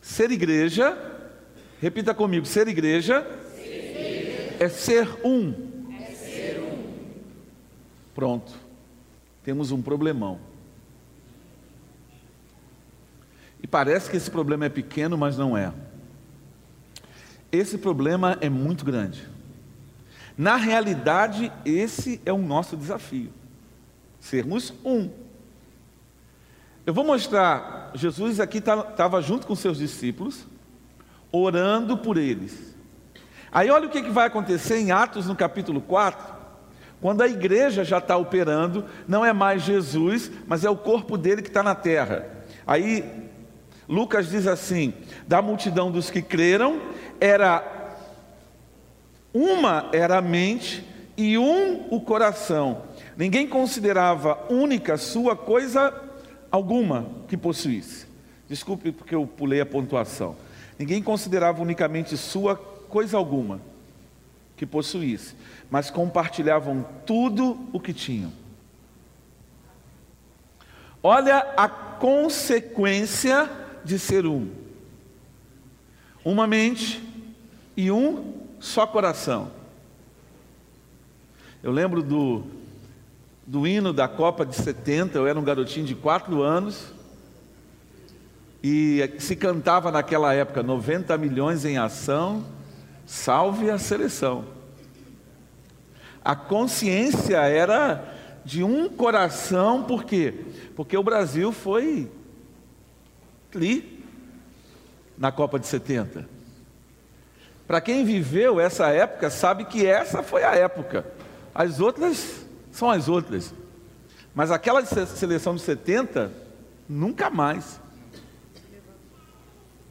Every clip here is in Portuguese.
Ser igreja, repita comigo: ser igreja, É, ser um. é ser um. Pronto, temos um problemão. E parece que esse problema é pequeno, mas não é. Esse problema é muito grande. Na realidade, esse é o nosso desafio: sermos um. Eu vou mostrar, Jesus aqui estava tá, junto com seus discípulos, orando por eles. Aí olha o que, que vai acontecer em Atos no capítulo 4, quando a igreja já está operando, não é mais Jesus, mas é o corpo dele que está na terra. Aí Lucas diz assim: da multidão dos que creram, era uma era a mente e um o coração. Ninguém considerava única sua coisa alguma que possuísse. Desculpe porque eu pulei a pontuação. Ninguém considerava unicamente sua coisa alguma que possuísse, mas compartilhavam tudo o que tinham. Olha a consequência de ser um: uma mente e um só coração. Eu lembro do do hino da Copa de 70, eu era um garotinho de quatro anos, e se cantava naquela época 90 milhões em ação, salve a seleção. A consciência era de um coração, por quê? Porque o Brasil foi ali na Copa de 70. Para quem viveu essa época, sabe que essa foi a época. As outras são as outras. Mas aquela seleção de 70, nunca mais.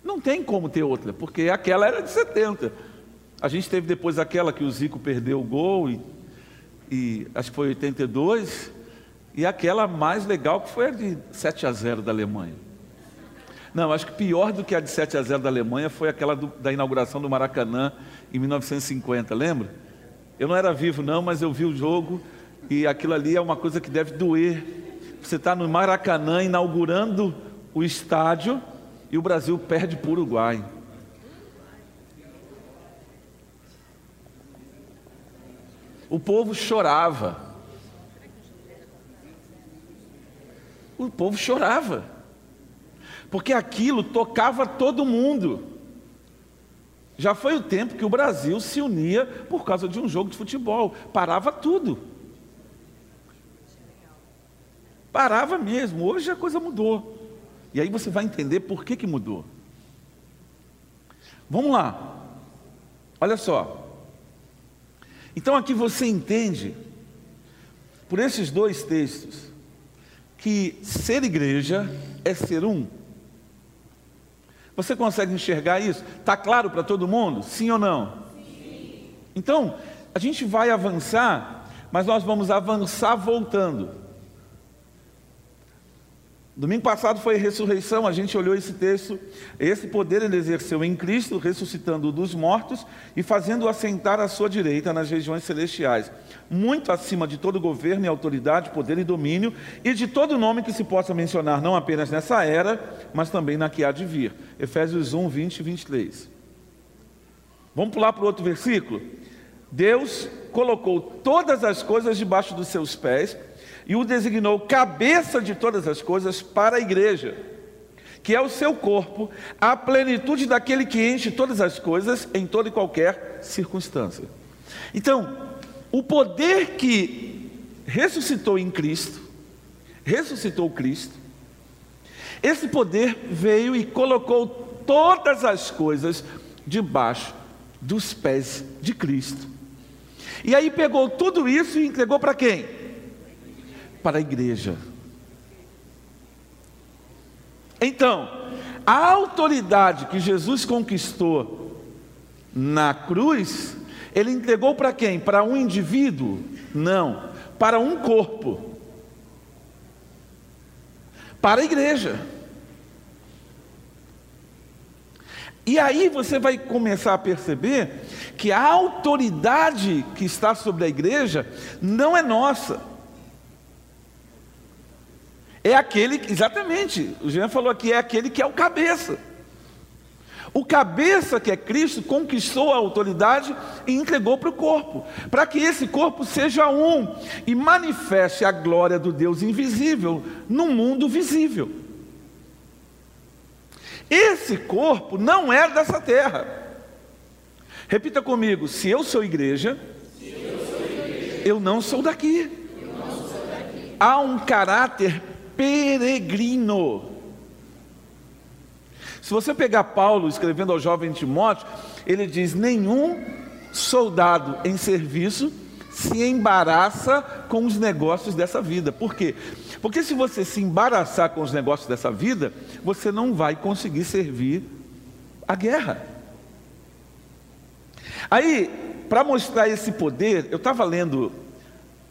Não tem como ter outra, porque aquela era de 70. A gente teve depois aquela que o Zico perdeu o gol, e, e acho que foi 82, e aquela mais legal que foi a de 7 a 0 da Alemanha. Não, acho que pior do que a de 7 a 0 da Alemanha foi aquela do, da inauguração do Maracanã em 1950, lembra? Eu não era vivo não, mas eu vi o jogo e aquilo ali é uma coisa que deve doer. Você está no Maracanã inaugurando o estádio e o Brasil perde para o Uruguai. O povo chorava. O povo chorava. Porque aquilo tocava todo mundo. Já foi o tempo que o Brasil se unia por causa de um jogo de futebol, parava tudo. Parava mesmo, hoje a coisa mudou. E aí você vai entender por que, que mudou. Vamos lá. Olha só. Então aqui você entende, por esses dois textos, que ser igreja é ser um. Você consegue enxergar isso? Está claro para todo mundo? Sim ou não? Sim. Então, a gente vai avançar, mas nós vamos avançar voltando. Domingo passado foi a ressurreição, a gente olhou esse texto. Esse poder ele exerceu em Cristo, ressuscitando dos mortos e fazendo-o assentar à sua direita nas regiões celestiais, muito acima de todo governo e autoridade, poder e domínio, e de todo nome que se possa mencionar, não apenas nessa era, mas também na que há de vir. Efésios 1, 20 e 23. Vamos pular para o outro versículo? Deus colocou todas as coisas debaixo dos seus pés e o designou cabeça de todas as coisas para a igreja, que é o seu corpo, a plenitude daquele que enche todas as coisas em toda e qualquer circunstância. Então, o poder que ressuscitou em Cristo, ressuscitou Cristo, esse poder veio e colocou todas as coisas debaixo dos pés de Cristo. E aí pegou tudo isso e entregou para quem? Para a igreja. Então, a autoridade que Jesus conquistou na cruz, ele entregou para quem? Para um indivíduo? Não, para um corpo. Para a igreja. E aí você vai começar a perceber que a autoridade que está sobre a igreja não é nossa É aquele, exatamente, o Jean falou aqui, é aquele que é o cabeça. O cabeça, que é Cristo, conquistou a autoridade e entregou para o corpo, para que esse corpo seja um e manifeste a glória do Deus invisível no mundo visível. Esse corpo não é dessa terra. Repita comigo: se eu sou igreja, eu, sou igreja eu, não sou eu não sou daqui. Há um caráter peregrino. Se você pegar Paulo escrevendo ao jovem Timóteo, ele diz: nenhum soldado em serviço se embaraça com os negócios dessa vida. Por quê? Porque se você se embaraçar com os negócios dessa vida, você não vai conseguir servir a guerra. Aí, para mostrar esse poder, eu estava lendo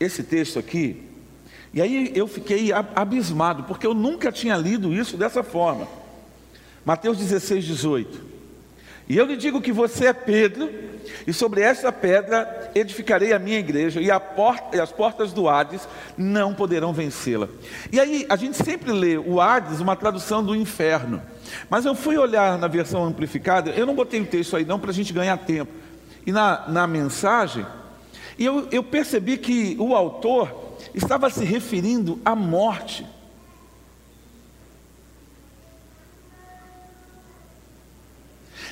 esse texto aqui, e aí eu fiquei abismado, porque eu nunca tinha lido isso dessa forma. Mateus 16, 18. E eu lhe digo que você é Pedro, e sobre esta pedra edificarei a minha igreja, e, porta, e as portas do Hades não poderão vencê-la. E aí, a gente sempre lê o Hades, uma tradução do inferno. Mas eu fui olhar na versão amplificada, eu não botei o texto aí não para a gente ganhar tempo. E na, na mensagem, e eu, eu percebi que o autor estava se referindo à morte.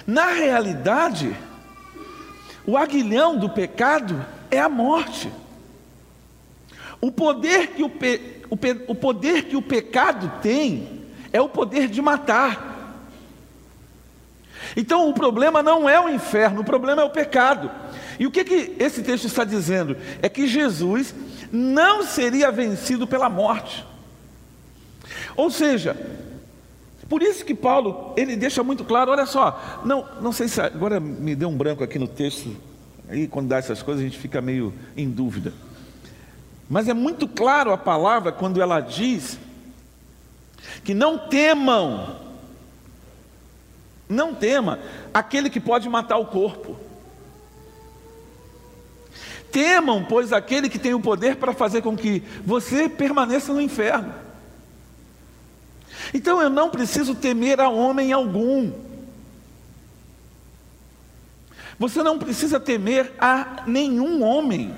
Na realidade, o aguilhão do pecado é a morte. O poder que o, pe... o, pe... o poder que o pecado tem é o poder de matar. Então o problema não é o inferno, o problema é o pecado. E o que, que esse texto está dizendo? É que Jesus não seria vencido pela morte. Ou seja, por isso que Paulo, ele deixa muito claro, olha só, não, não sei se agora me deu um branco aqui no texto, aí quando dá essas coisas a gente fica meio em dúvida. Mas é muito claro a palavra quando ela diz que não temam, não tema aquele que pode matar o corpo. Temam, pois, aquele que tem o poder para fazer com que você permaneça no inferno. Então eu não preciso temer a homem algum. Você não precisa temer a nenhum homem.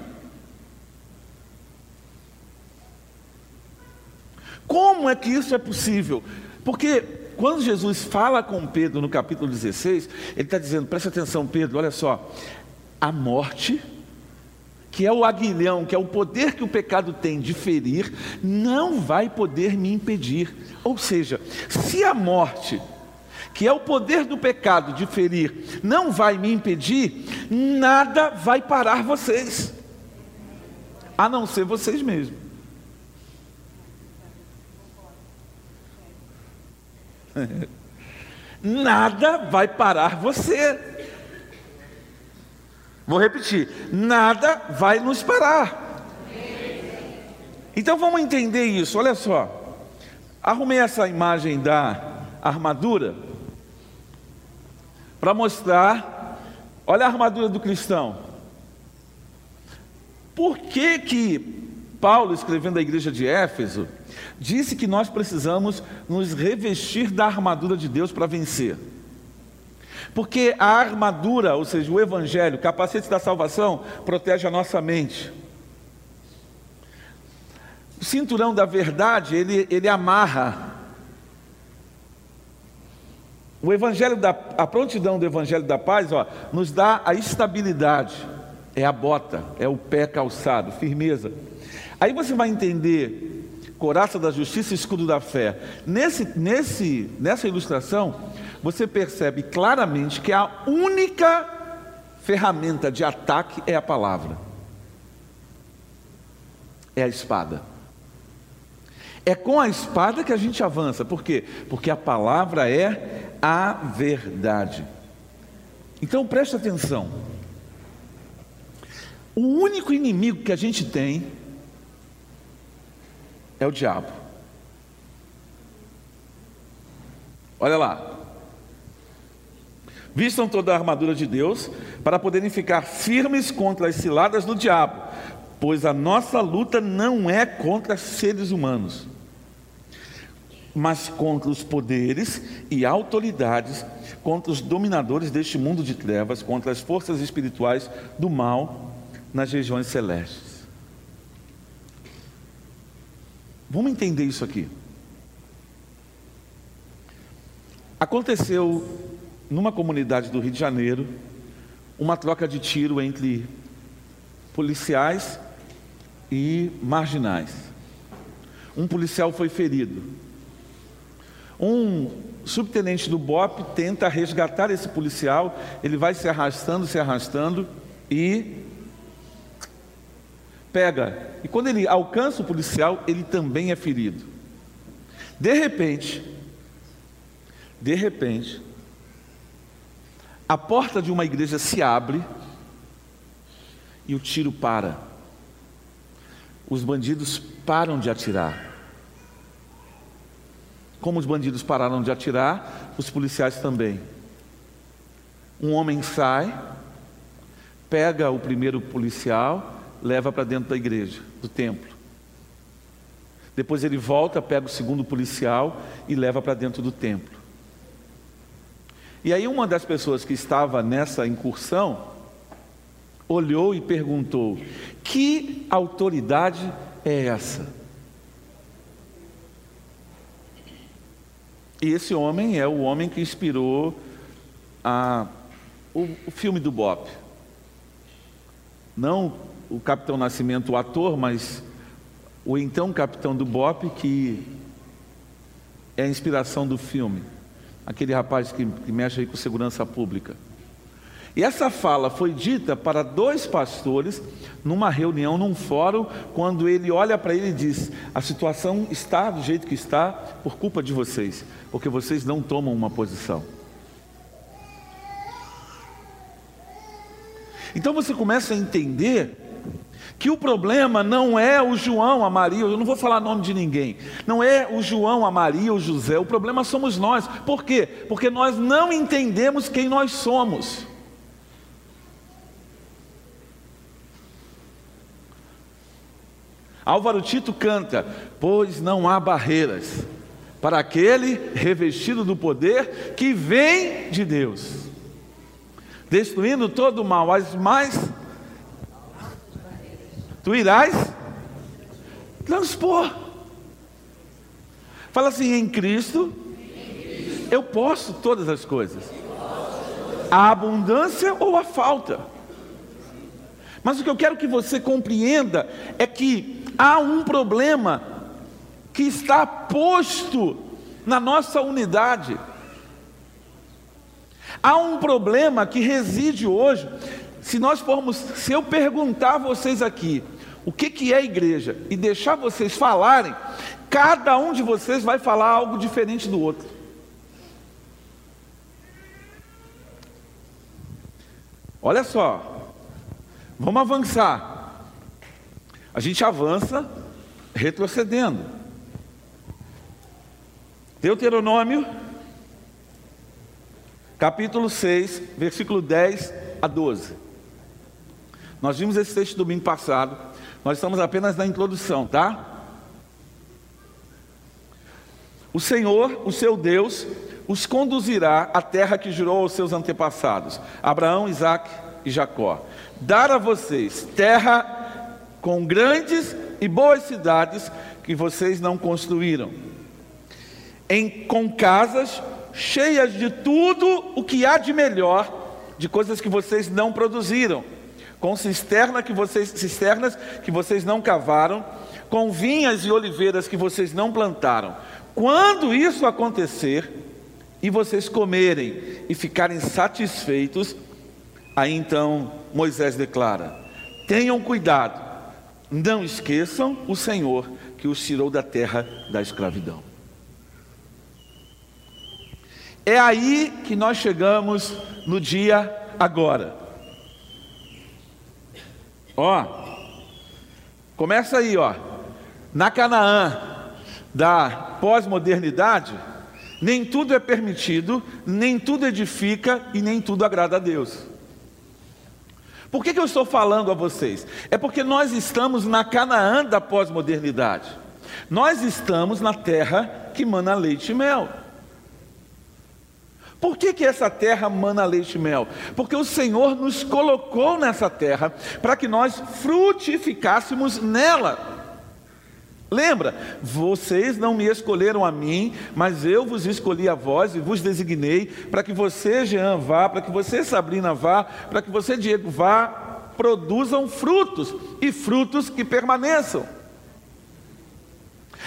Como é que isso é possível? Porque quando Jesus fala com Pedro no capítulo 16, ele está dizendo: presta atenção, Pedro, olha só, a morte que é o aguilhão, que é o poder que o pecado tem de ferir, não vai poder me impedir. Ou seja, se a morte, que é o poder do pecado de ferir, não vai me impedir, nada vai parar vocês, a não ser vocês mesmos. nada vai parar você. Vou repetir: nada vai nos parar. Então vamos entender isso. Olha só. Arrumei essa imagem da armadura para mostrar. Olha a armadura do cristão. Por que que Paulo, escrevendo à igreja de Éfeso, disse que nós precisamos nos revestir da armadura de Deus para vencer? Porque a armadura, ou seja, o evangelho, o capacete da salvação, protege a nossa mente. O cinturão da verdade, ele, ele amarra. O evangelho da a prontidão do evangelho da paz, ó, nos dá a estabilidade. É a bota, é o pé calçado, firmeza. Aí você vai entender coraça da justiça e escudo da fé. Nesse, nesse, nessa ilustração, você percebe claramente que a única ferramenta de ataque é a palavra, é a espada. É com a espada que a gente avança, por quê? Porque a palavra é a verdade. Então preste atenção. O único inimigo que a gente tem é o diabo. Olha lá, Vistam toda a armadura de Deus para poderem ficar firmes contra as ciladas do diabo, pois a nossa luta não é contra seres humanos, mas contra os poderes e autoridades, contra os dominadores deste mundo de trevas, contra as forças espirituais do mal nas regiões celestes. Vamos entender isso aqui. Aconteceu numa comunidade do Rio de Janeiro uma troca de tiro entre policiais e marginais. Um policial foi ferido. Um subtenente do BOP tenta resgatar esse policial, ele vai se arrastando, se arrastando e pega. E quando ele alcança o policial, ele também é ferido. De repente, de repente, a porta de uma igreja se abre e o tiro para. Os bandidos param de atirar. Como os bandidos pararam de atirar, os policiais também. Um homem sai, pega o primeiro policial, leva para dentro da igreja, do templo. Depois ele volta, pega o segundo policial e leva para dentro do templo. E aí uma das pessoas que estava nessa incursão olhou e perguntou: "Que autoridade é essa?" E esse homem é o homem que inspirou a, o, o filme do Bop. Não o Capitão Nascimento, o ator, mas o então capitão do Bop, que é a inspiração do filme. Aquele rapaz que, que mexe aí com segurança pública. E essa fala foi dita para dois pastores numa reunião, num fórum, quando ele olha para ele e diz: A situação está do jeito que está por culpa de vocês, porque vocês não tomam uma posição. Então você começa a entender que o problema não é o João, a Maria, eu não vou falar nome de ninguém, não é o João, a Maria, o José, o problema somos nós. Por quê? Porque nós não entendemos quem nós somos. Álvaro Tito canta: Pois não há barreiras para aquele revestido do poder que vem de Deus, destruindo todo o mal, as mais. Tu irás transpor. Fala assim: em Cristo, eu posso todas as coisas, a abundância ou a falta. Mas o que eu quero que você compreenda é que há um problema que está posto na nossa unidade. Há um problema que reside hoje. Se nós formos, se eu perguntar a vocês aqui, o que, que é igreja, e deixar vocês falarem, cada um de vocês vai falar algo diferente do outro. Olha só, vamos avançar. A gente avança retrocedendo. Deuteronômio, capítulo 6, versículo 10 a 12. Nós vimos esse texto domingo passado, nós estamos apenas na introdução, tá? O Senhor, o seu Deus, os conduzirá à terra que jurou aos seus antepassados, Abraão, Isaac e Jacó. Dar a vocês terra com grandes e boas cidades que vocês não construíram, em, com casas cheias de tudo o que há de melhor, de coisas que vocês não produziram, com cisterna que vocês, cisternas que vocês não cavaram, com vinhas e oliveiras que vocês não plantaram. Quando isso acontecer e vocês comerem e ficarem satisfeitos, aí então Moisés declara: tenham cuidado não esqueçam o Senhor que os tirou da terra da escravidão. É aí que nós chegamos no dia agora. Ó, começa aí, ó. Na Canaã da pós-modernidade, nem tudo é permitido, nem tudo edifica e nem tudo agrada a Deus. Por que, que eu estou falando a vocês? É porque nós estamos na Canaã da pós-modernidade. Nós estamos na terra que mana leite e mel. Por que, que essa terra mana leite e mel? Porque o Senhor nos colocou nessa terra para que nós frutificássemos nela. Lembra, vocês não me escolheram a mim, mas eu vos escolhi a vós e vos designei para que você, Jean, vá, para que você, Sabrina, vá, para que você, Diego, vá, produzam frutos e frutos que permaneçam.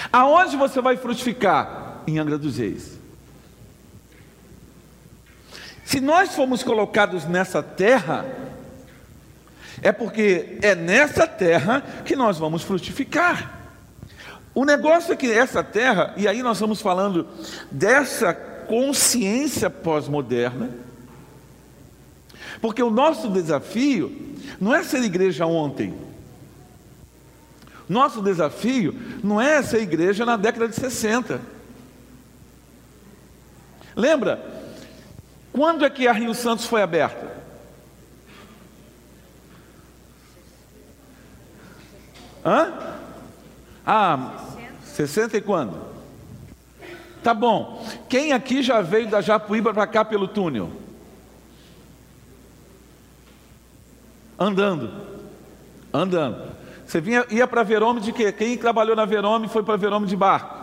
Aonde você vai frutificar? Em Angra dos Reis. Se nós fomos colocados nessa terra, é porque é nessa terra que nós vamos frutificar. O negócio é que essa terra, e aí nós estamos falando dessa consciência pós-moderna, porque o nosso desafio não é ser igreja ontem. Nosso desafio não é ser igreja na década de 60. Lembra? Quando é que a Rio Santos foi aberta? Hã? Ah, 60 e quando? Tá bom. Quem aqui já veio da Japuíba para cá pelo túnel? Andando. Andando. Você vinha, ia para Verome de quê? Quem trabalhou na Verome foi para Verome de barco.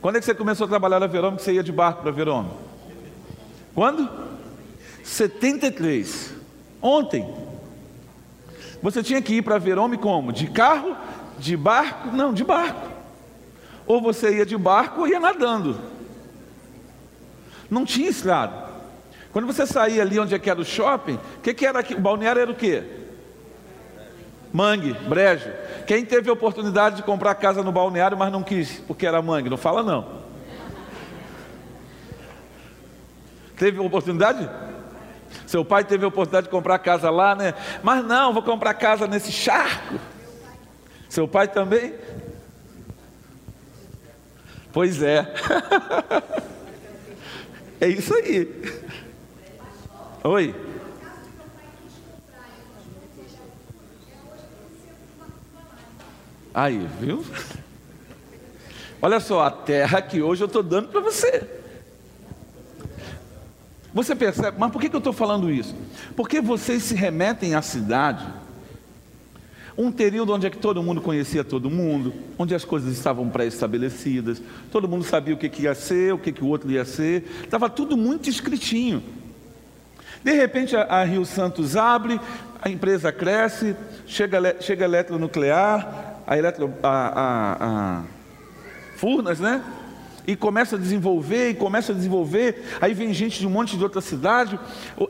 Quando é que você começou a trabalhar na Verome que você ia de barco para Verome? Quando? 73. Ontem. Você tinha que ir para Verome como? De carro de barco? Não, de barco. Ou você ia de barco ou ia nadando. Não tinha estrada. Quando você saía ali onde é que era o shopping, o que, que era aqui? O balneário era o quê? Mangue, brejo. Quem teve a oportunidade de comprar casa no balneário, mas não quis, porque era mangue? Não fala não. Teve oportunidade? Seu pai teve a oportunidade de comprar casa lá, né? Mas não, vou comprar casa nesse charco. Seu pai também? Pois é. é isso aí. Oi. Aí, viu? Olha só, a terra que hoje eu estou dando para você. Você percebe, mas por que, eu estou falando isso? Porque vocês se remetem à cidade um período onde é que todo mundo conhecia todo mundo, onde as coisas estavam pré-estabelecidas, todo mundo sabia o que, que ia ser, o que, que o outro ia ser, estava tudo muito escritinho. De repente a, a Rio Santos abre, a empresa cresce, chega, chega a eletronuclear, a, eletro, a, a, a Furnas, né? E começa a desenvolver, e começa a desenvolver, aí vem gente de um monte de outra cidade,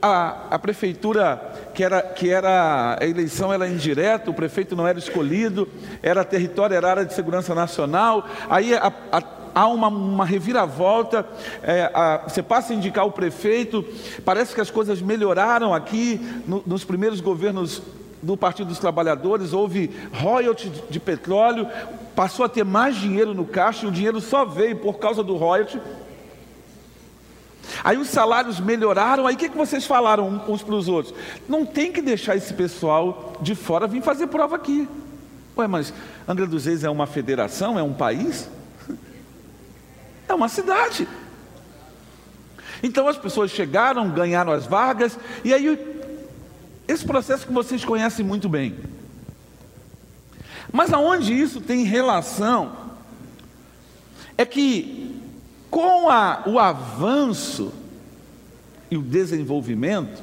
a, a prefeitura, que era, que era, a eleição era indireta, o prefeito não era escolhido, era território, era área de segurança nacional, aí a, a, há uma, uma reviravolta, é, você passa a indicar o prefeito, parece que as coisas melhoraram aqui no, nos primeiros governos do Partido dos Trabalhadores, houve royalty de petróleo, passou a ter mais dinheiro no caixa e o dinheiro só veio por causa do royalty. Aí os salários melhoraram, aí o que, que vocês falaram uns para os outros? Não tem que deixar esse pessoal de fora vir fazer prova aqui. Ué, mas Angra dos Reis é uma federação, é um país? É uma cidade. Então as pessoas chegaram, ganharam as vagas, e aí esse processo que vocês conhecem muito bem. Mas aonde isso tem relação é que com a, o avanço e o desenvolvimento,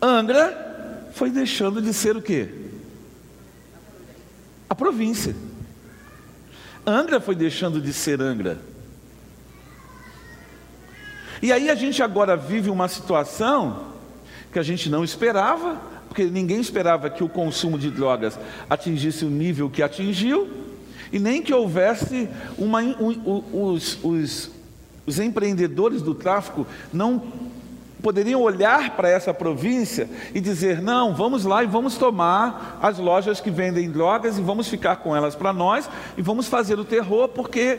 Angra foi deixando de ser o quê? A província. Angra foi deixando de ser Angra. E aí a gente agora vive uma situação que a gente não esperava, porque ninguém esperava que o consumo de drogas atingisse o nível que atingiu, e nem que houvesse uma. Um, os, os, os empreendedores do tráfico não poderiam olhar para essa província e dizer: não, vamos lá e vamos tomar as lojas que vendem drogas e vamos ficar com elas para nós e vamos fazer o terror, porque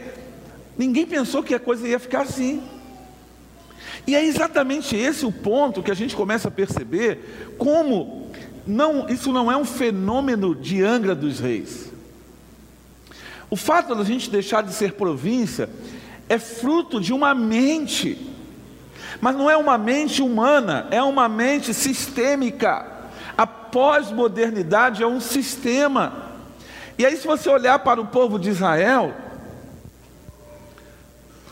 ninguém pensou que a coisa ia ficar assim. E é exatamente esse o ponto que a gente começa a perceber como não, isso não é um fenômeno de Angra dos Reis. O fato da gente deixar de ser província é fruto de uma mente, mas não é uma mente humana, é uma mente sistêmica. A pós-modernidade é um sistema. E aí, se você olhar para o povo de Israel,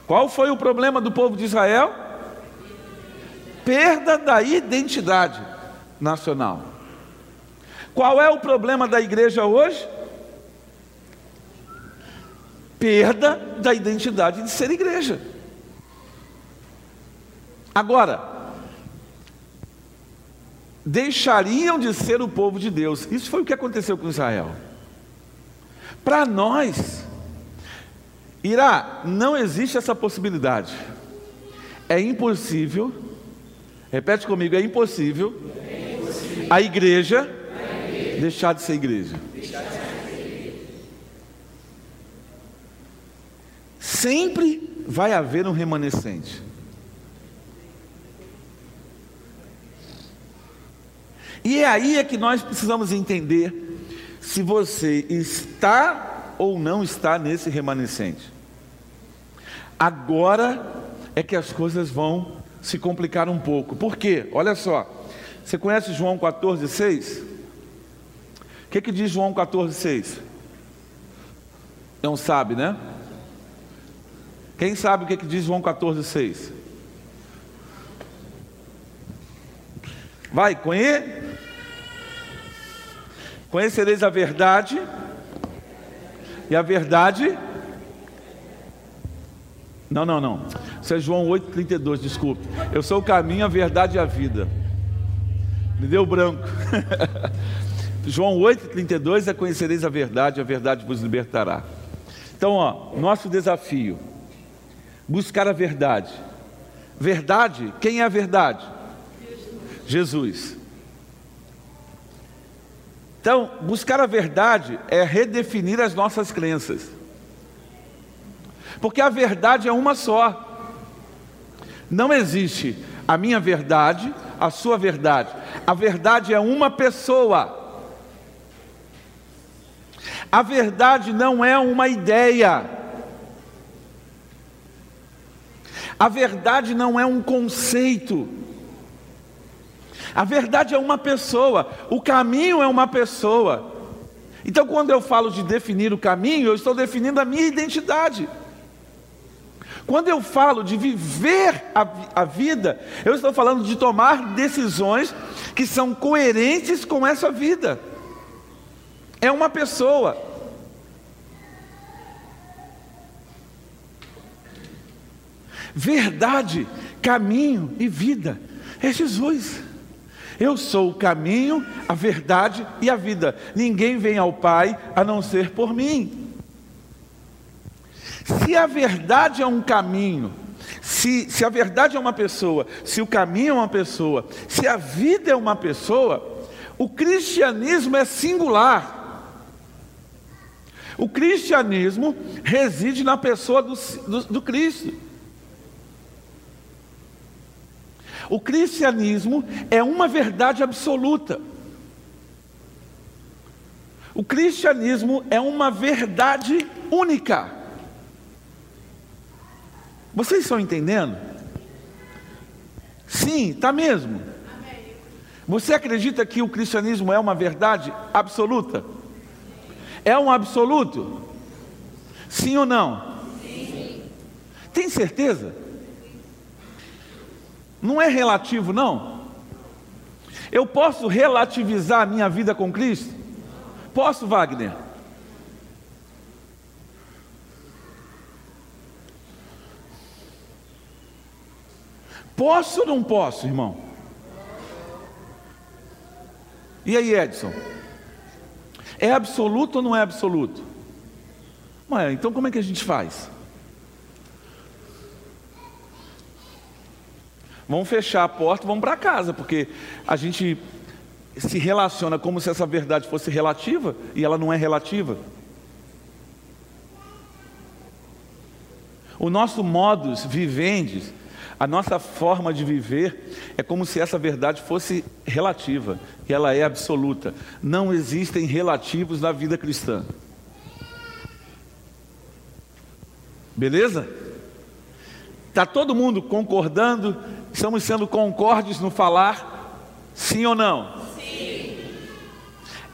qual foi o problema do povo de Israel? Perda da identidade nacional. Qual é o problema da igreja hoje? perda da identidade de ser igreja. Agora, deixariam de ser o povo de Deus. Isso foi o que aconteceu com Israel. Para nós, Irá, não existe essa possibilidade. É impossível, repete comigo, é impossível, é impossível. A, igreja a igreja deixar de ser igreja. sempre vai haver um remanescente. E é aí é que nós precisamos entender se você está ou não está nesse remanescente. Agora é que as coisas vão se complicar um pouco. Por quê? Olha só. Você conhece João 14, 6? O que, que diz João 14, 6? Não sabe, né? Quem sabe o que, que diz João 14, 6? Vai, conhe... conhecereis a verdade, e a verdade. Não, não, não. Isso é João 8,32, desculpe. Eu sou o caminho, a verdade e a vida. Me deu branco. João 8,32 é conhecereis a verdade, a verdade vos libertará. Então, ó, nosso desafio buscar a verdade. Verdade, quem é a verdade? Jesus. Então, buscar a verdade é redefinir as nossas crenças. Porque a verdade é uma só. Não existe a minha verdade, a sua verdade. A verdade é uma pessoa. A verdade não é uma ideia. A verdade não é um conceito. A verdade é uma pessoa, o caminho é uma pessoa. Então, quando eu falo de definir o caminho, eu estou definindo a minha identidade. Quando eu falo de viver a, a, vida, eu estou falando de tomar decisões que são coerentes com essa vida. É uma pessoa. verdade, caminho e vida. É Jesus. Eu sou o caminho, a verdade e a vida. Ninguém vem ao Pai a não ser por mim. Se a verdade é um caminho, se, se a verdade é uma pessoa, se o caminho é uma pessoa, se a vida é uma pessoa, o cristianismo é singular. O cristianismo reside na pessoa do, do, do Cristo. O cristianismo é uma verdade absoluta. O cristianismo é uma verdade única. Vocês estão entendendo? Sim, está mesmo. Você acredita que o cristianismo é uma verdade absoluta? É um absoluto? Sim ou não? Tem certeza? Não é relativo, não. Eu posso relativizar a minha vida com Cristo? Posso, Wagner? Posso ou não posso, irmão? E aí, Edson? É absoluto ou não é absoluto? Ué, então como é que a gente faz? Vamos fechar a porta, vamos para casa, porque a gente se relaciona como se essa verdade fosse relativa e ela não é relativa. O nosso modus vivendi, A nossa forma de viver é como se essa verdade fosse relativa, e ela é absoluta. Não existem relativos na vida cristã. Beleza? Está todo mundo concordando? Estamos sendo concordes no falar? Sim ou não? Sim.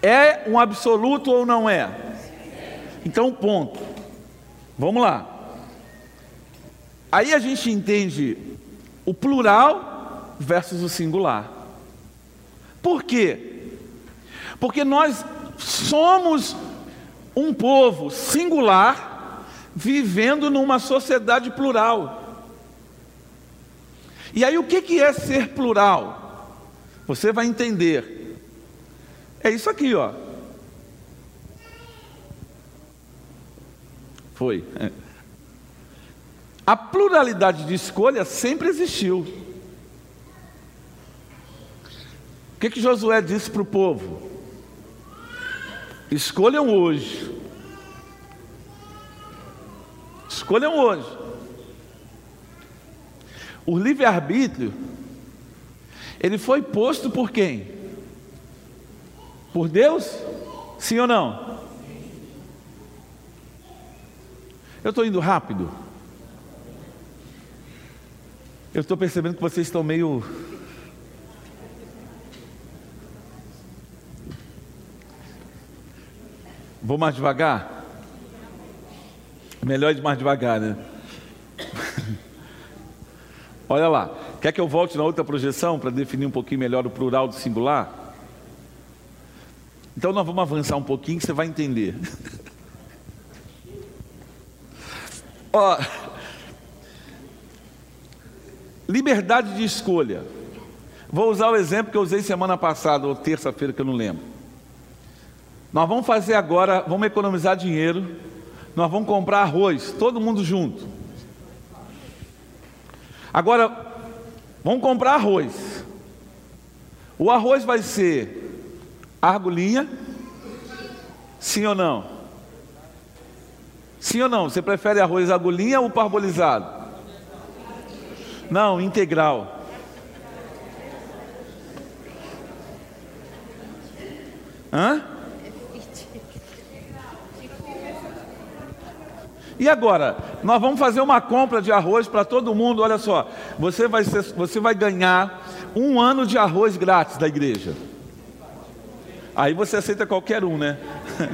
É um absoluto ou não é? Então, ponto. Vamos lá. Aí a gente entende o plural versus o singular. Por quê? Porque nós somos um povo singular vivendo numa sociedade plural. E aí o que é ser plural? Você vai entender. É isso aqui, ó. Foi. A pluralidade de escolha sempre existiu. O que, que Josué disse para o povo? Escolham hoje. Escolham hoje. O livre-arbítrio, ele foi posto por quem? Por Deus? Sim ou não? Eu estou indo rápido. Eu estou percebendo que vocês estão meio. Vou mais devagar? Melhor de mais devagar, né? Olha lá. Quer que eu volte na outra projeção para definir um pouquinho melhor o plural do singular? Então nós vamos avançar um pouquinho que você vai entender. Ó, liberdade de escolha. Vou usar o exemplo que eu usei semana passada, ou terça-feira, que eu não lembro. Nós vamos fazer agora, vamos economizar dinheiro, nós vamos comprar arroz, todo mundo junto. Agora, vamos comprar arroz. O arroz vai ser argolinha, sim ou não? Sim ou não? Você prefere arroz agulhinha ou parbolizado? Não, integral. Hã? E agora, nós vamos fazer uma compra de arroz para todo mundo. Olha só, você vai, ser, você vai ganhar um ano de arroz grátis da igreja. Aí você aceita qualquer um, né?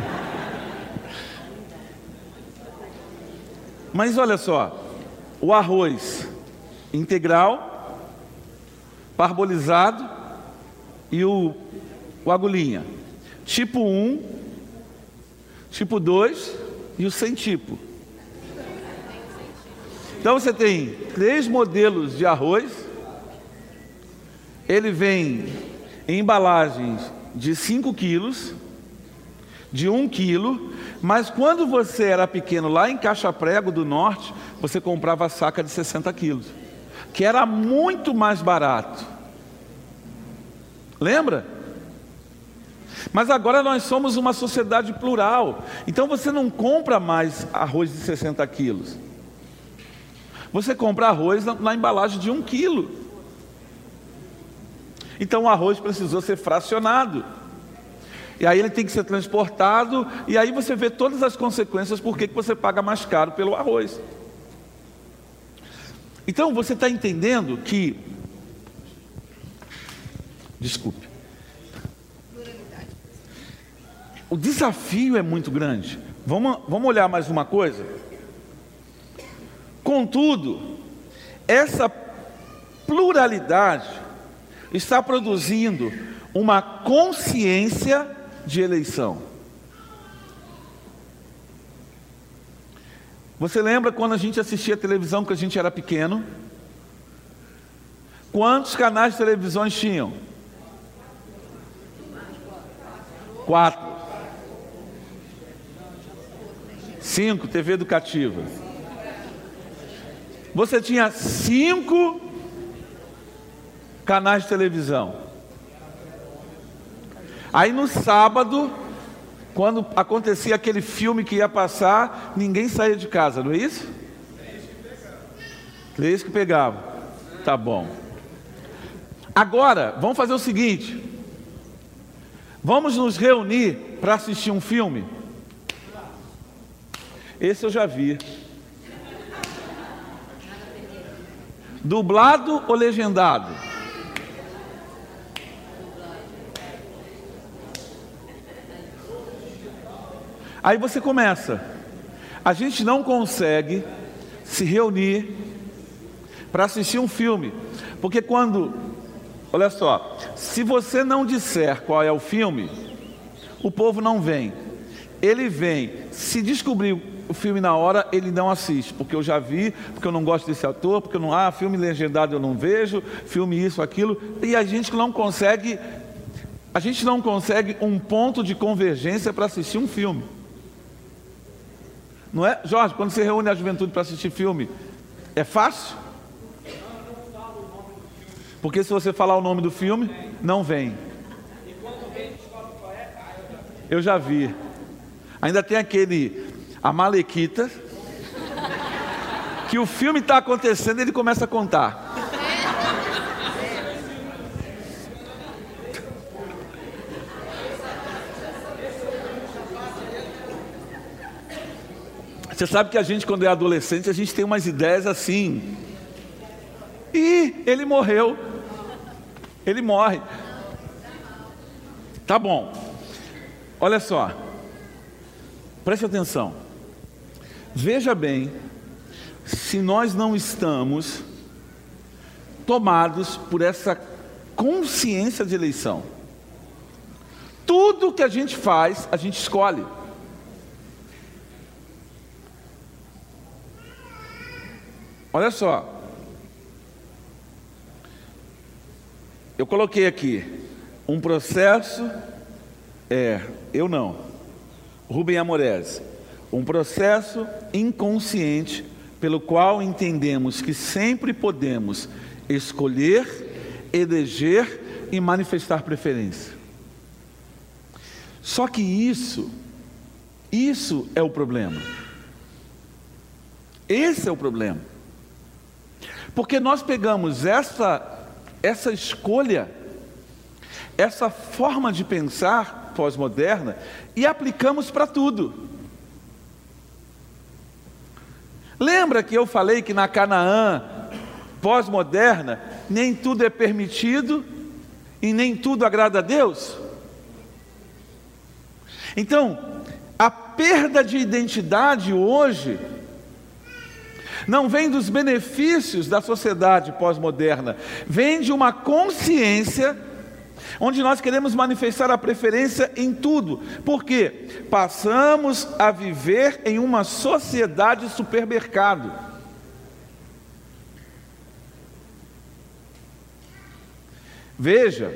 Mas olha só, o arroz integral, parbolizado e o, o agulhinha. Tipo 1, tipo 2 e o sem tipo. Então você tem três modelos de arroz. Ele vem em embalagens de 5 quilos, de 1 quilo mas quando você era pequeno, lá em Caixa Prego do Norte, você comprava saca de 60 quilos, que era muito mais barato. Lembra? Mas agora nós somos uma sociedade plural, então você não compra mais arroz de 60 quilos. Você compra arroz na, na embalagem de um quilo. Então o arroz precisou ser fracionado. E aí ele tem que ser transportado, e aí você vê todas as consequências por que você paga mais caro pelo arroz. Então você está entendendo que. Desculpe. O desafio é muito grande. Vamos, vamos olhar mais uma coisa? Contudo, essa pluralidade está produzindo uma consciência de eleição. Você lembra quando a gente assistia televisão que a gente era pequeno? Quantos canais de televisões tinham? Quatro. Cinco, TV educativa. Você tinha cinco canais de televisão. Aí no sábado, quando acontecia aquele filme que ia passar, ninguém saía de casa, não é isso? Três que pegavam. Tá bom. Agora, vamos fazer o seguinte: vamos nos reunir para assistir um filme? Esse eu já vi. Dublado ou legendado? Aí você começa. A gente não consegue se reunir para assistir um filme, porque quando, olha só, se você não disser qual é o filme, o povo não vem. Ele vem, se descobrir o filme na hora, ele não assiste, porque eu já vi, porque eu não gosto desse ator, porque eu não, ah, filme legendado eu não vejo, filme isso, aquilo, e a gente não consegue, a gente não consegue um ponto de convergência para assistir um filme. Não é? Jorge, quando você reúne a juventude para assistir filme, é fácil? Porque se você falar o nome do filme, não vem. Eu já vi. Ainda tem aquele a Malequita, que o filme está acontecendo e ele começa a contar. Você sabe que a gente, quando é adolescente, a gente tem umas ideias assim. E ele morreu. Ele morre. Tá bom. Olha só. Preste atenção. Veja bem se nós não estamos tomados por essa consciência de eleição. Tudo que a gente faz, a gente escolhe. Olha só. Eu coloquei aqui um processo é, eu não. Rubem Amorese, um processo inconsciente pelo qual entendemos que sempre podemos escolher, eleger e manifestar preferência. Só que isso, isso é o problema. Esse é o problema. Porque nós pegamos essa, essa escolha, essa forma de pensar pós-moderna e aplicamos para tudo. Lembra que eu falei que na Canaã pós-moderna nem tudo é permitido e nem tudo agrada a Deus? Então, a perda de identidade hoje não vem dos benefícios da sociedade pós-moderna, vem de uma consciência onde nós queremos manifestar a preferência em tudo, porque passamos a viver em uma sociedade supermercado. Veja,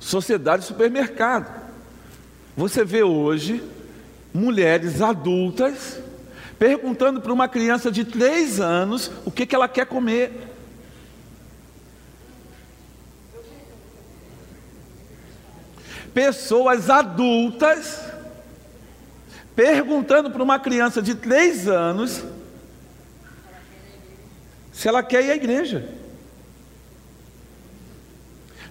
sociedade supermercado. Você vê hoje mulheres adultas perguntando para uma criança de três anos o que, que ela quer comer. pessoas adultas perguntando para uma criança de três anos se ela quer ir à igreja.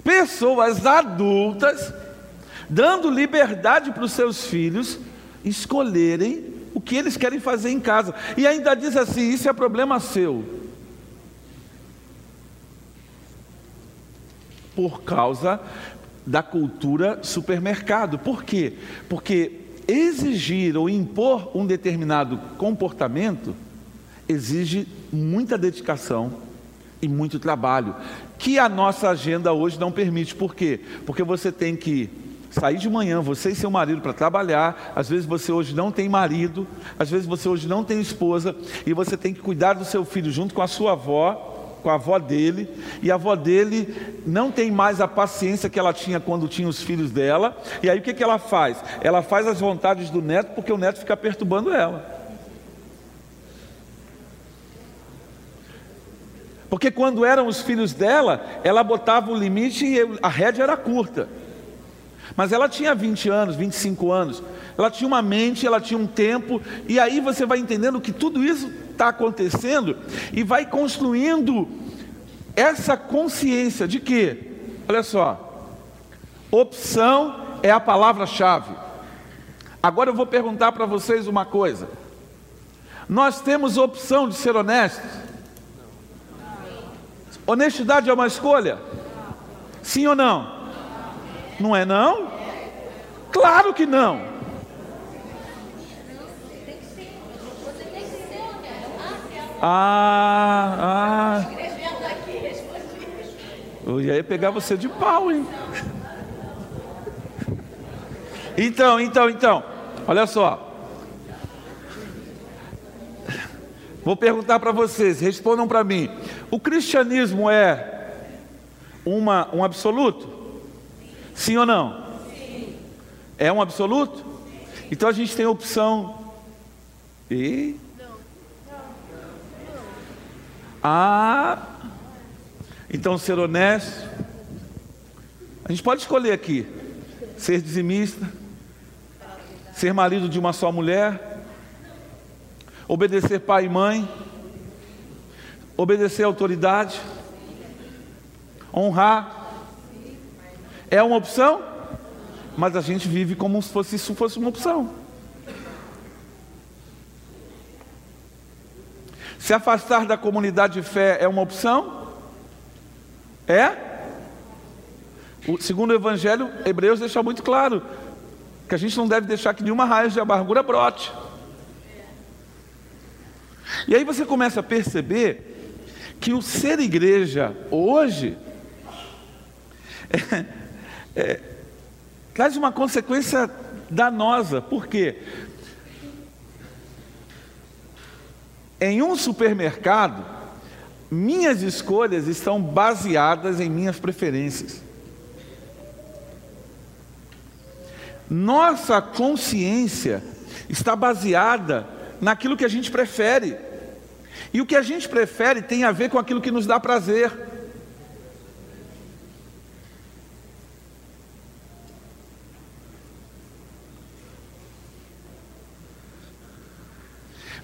Pessoas adultas dando liberdade para os seus filhos escolherem que eles querem fazer em casa. E ainda diz assim: isso é problema seu. Por causa da cultura supermercado. Por quê? Porque exigir ou impor um determinado comportamento exige muita dedicação e muito trabalho, que a nossa agenda hoje não permite. Por quê? Porque você tem que sair de manhã, você e seu marido para trabalhar. Às vezes você hoje não tem marido, às vezes você hoje não tem esposa, e você tem que cuidar do seu filho junto com a sua avó com a avó dele, e a avó dele não tem mais a paciência que ela tinha quando tinha os filhos dela, e aí o que, que ela faz? Ela faz as vontades do neto porque o neto fica perturbando ela. Porque quando eram os filhos dela, ela botava o limite e a rédea era curta. Mas ela tinha 20 anos, 25 anos. ela tinha uma mente, ela tinha um tempo, e aí você vai entendendo que tudo isso está acontecendo e vai construindo essa consciência de que, olha só, opção é a palavra-chave. Agora eu vou perguntar para vocês uma coisa: nós temos opção de ser honestos? Honestidade é uma escolha? Sim ou não? Não é não? Claro que não. Ah, ah. Eu ia pegar você de pau, hein? Então, então, então, olha só. Vou perguntar para vocês, respondam para mim. O cristianismo é uma, um absoluto? Sim ou não? Sim. É um absoluto? Então a gente tem a opção. E ah, então ser honesto. A gente pode escolher aqui: ser dizimista, ser marido de uma só mulher, obedecer pai e mãe, obedecer autoridade, honrar. É uma opção, mas a gente vive como se fosse, isso fosse uma opção. Se afastar da comunidade de fé é uma opção? É? O segundo o Evangelho, Hebreus deixa muito claro que a gente não deve deixar que nenhuma raiz de amargura brote. E aí você começa a perceber que o ser igreja hoje é, é, traz uma consequência danosa. Por quê? Em um supermercado, minhas escolhas estão baseadas em minhas preferências. Nossa consciência está baseada naquilo que a gente prefere. E o que a gente prefere tem a ver com aquilo que nos dá prazer.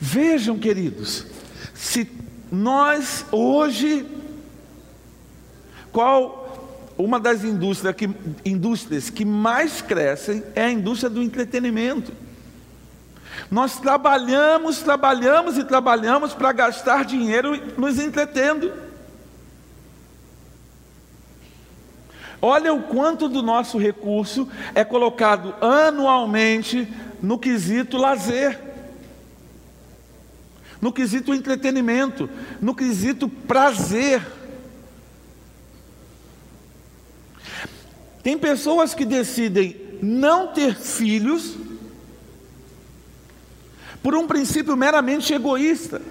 Vejam, queridos, se nós hoje, qual uma das indústrias que, indústrias que mais crescem é a indústria do entretenimento. Nós trabalhamos, trabalhamos e trabalhamos para gastar dinheiro nos entretendo. Olha o quanto do nosso recurso é colocado anualmente no quesito lazer no quesito entretenimento, no quesito prazer. Tem pessoas que decidem não ter filhos por um princípio meramente egoísta.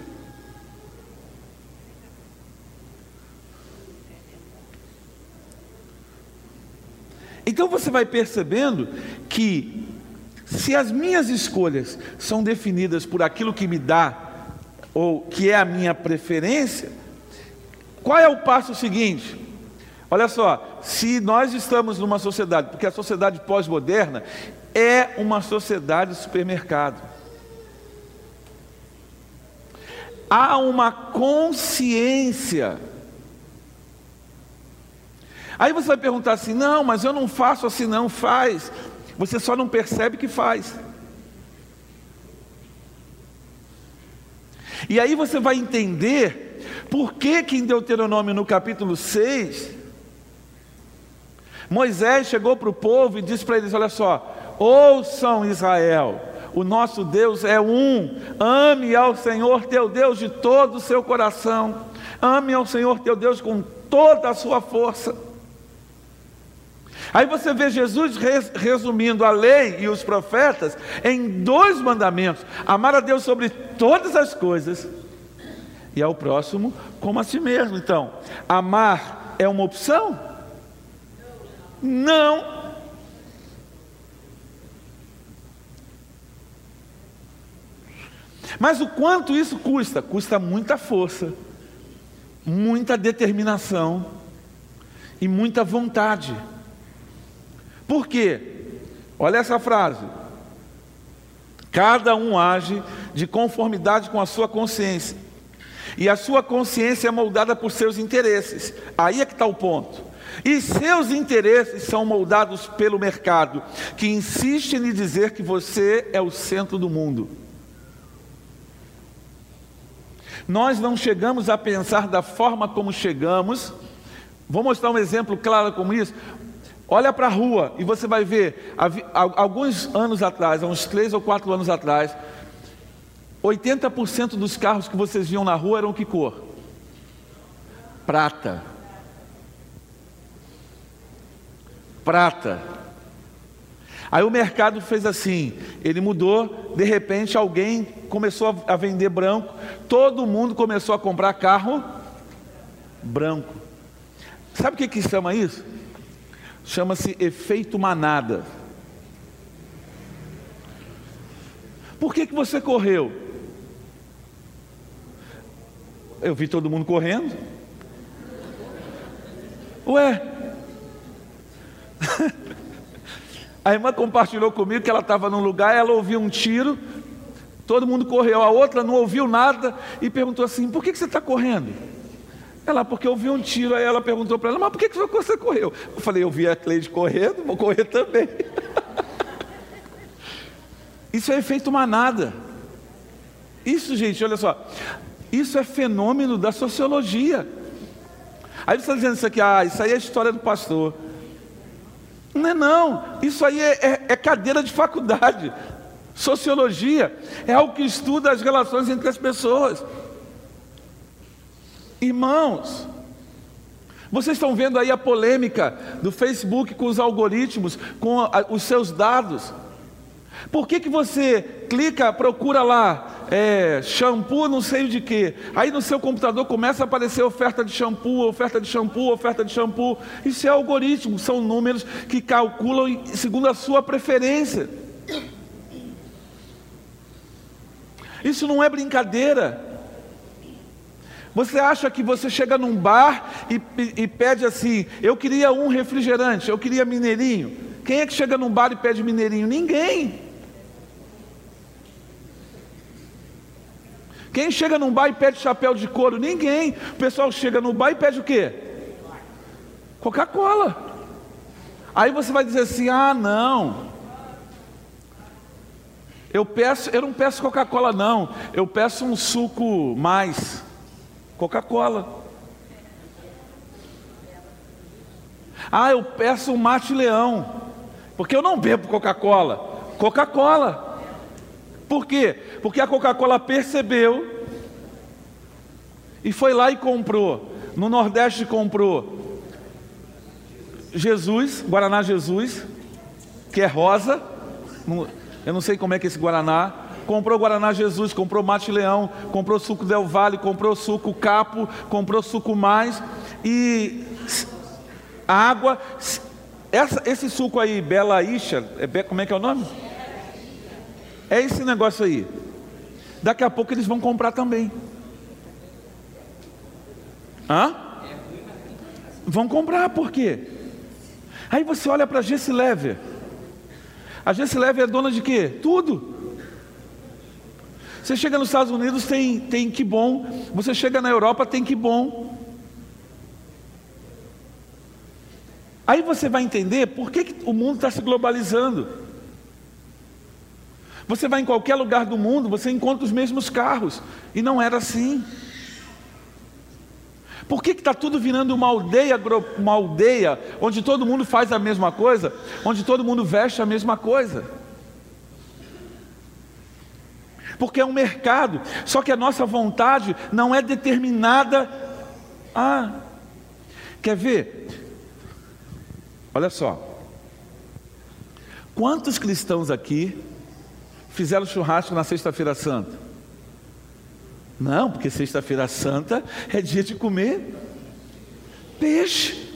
Então você vai percebendo que, se as minhas escolhas são definidas por aquilo que me dá ou que é a minha preferência, qual é o passo seguinte? Olha só, se nós estamos numa sociedade, porque a sociedade pós-moderna é uma sociedade supermercado. Há uma consciência. Aí você vai perguntar assim: não, mas eu não faço assim, não, faz. Você só não percebe que faz. E aí você vai entender por que, que em Deuteronômio no capítulo 6, Moisés chegou para o povo e disse para eles: Olha só, ouçam Israel, o nosso Deus é um, ame ao Senhor teu Deus de todo o seu coração, ame ao Senhor teu Deus com toda a sua força. Aí você vê Jesus resumindo a lei e os profetas em dois mandamentos: amar a Deus sobre todas as coisas e ao próximo como a si mesmo. Então, amar é uma opção? Não. Mas o quanto isso custa? Custa muita força, muita determinação e muita vontade. Por quê? Olha essa frase. Cada um age de conformidade com a sua consciência. E a sua consciência é moldada por seus interesses. Aí é que está o ponto. E seus interesses são moldados pelo mercado, que insiste em dizer que você é o centro do mundo. Nós não chegamos a pensar da forma como chegamos. Vou mostrar um exemplo claro como isso. Olha para a rua e você vai ver, alguns anos atrás, há uns três ou quatro anos atrás, 80% dos carros que vocês viam na rua eram que cor? Prata. Prata. Aí o mercado fez assim, ele mudou, de repente alguém começou a vender branco, todo mundo começou a comprar carro branco. Sabe o que, que chama isso? Chama-se efeito manada. Por que, que você correu? Eu vi todo mundo correndo. Ué. A irmã compartilhou comigo que ela estava num lugar, ela ouviu um tiro, todo mundo correu, a outra não ouviu nada e perguntou assim: por que, que você está correndo? Ela, porque eu vi um tiro, aí ela perguntou para ela, mas por que, você correu? Eu falei, eu vi a Cleide correndo, vou correr também. Isso é efeito manada. Isso, gente, olha só. Isso é fenômeno da sociologia. Aí você está dizendo isso aqui, ah, isso aí é história do pastor. Não é não, isso aí é, é, é cadeira de faculdade. Sociologia é algo que estuda as relações entre as pessoas. Irmãos, vocês estão vendo aí a polêmica do Facebook com os algoritmos, com os seus dados. Por que, que você clica, procura lá, é, shampoo, não sei de que, aí no seu computador começa a aparecer oferta de shampoo, oferta de shampoo, oferta de shampoo. Isso é algoritmo, são números que calculam segundo a sua preferência. Isso não é brincadeira. Você acha que você chega num bar e, e, pede assim: eu queria um refrigerante, eu queria mineirinho. Quem é que chega num bar e pede mineirinho? Ninguém. Quem chega num bar e pede chapéu de couro? Ninguém. O pessoal chega no bar e pede o quê? Coca-Cola. Aí você vai dizer assim: ah, não. Eu peço, eu não peço Coca-Cola, não. Eu peço um suco mais. Coca-Cola. Ah, eu peço um mate leão. Porque eu não bebo Coca-Cola. Coca-Cola. Por quê? Porque a Coca-Cola percebeu e foi lá e comprou. No Nordeste comprou Jesus, Guaraná Jesus, que é rosa. Eu não sei como é que é esse Guaraná. Comprou Guaraná Jesus, comprou Mate Leão, comprou suco Del Valle, comprou suco Capo, comprou suco Mais. E água, essa, esse suco aí, Bela Isha, é, como é que é o nome? É esse negócio aí. Daqui a pouco eles vão comprar também. Hã? Vão comprar, por quê? Aí você olha para a Jesse Lever. A Jesse Lever é dona de quê? Tudo. Você chega nos Estados Unidos, tem, tem que bom. Você chega na Europa, tem que bom. Aí você vai entender por que, que o mundo está se globalizando. Você vai em qualquer lugar do mundo, você encontra os mesmos carros. E não era assim. Por que está tudo virando uma aldeia, uma aldeia onde todo mundo faz a mesma coisa, onde todo mundo veste a mesma coisa? Porque é um mercado, só que a nossa vontade não é determinada. Ah, quer ver? Olha só. Quantos cristãos aqui fizeram churrasco na Sexta-feira Santa? Não, porque Sexta-feira Santa é dia de comer peixe.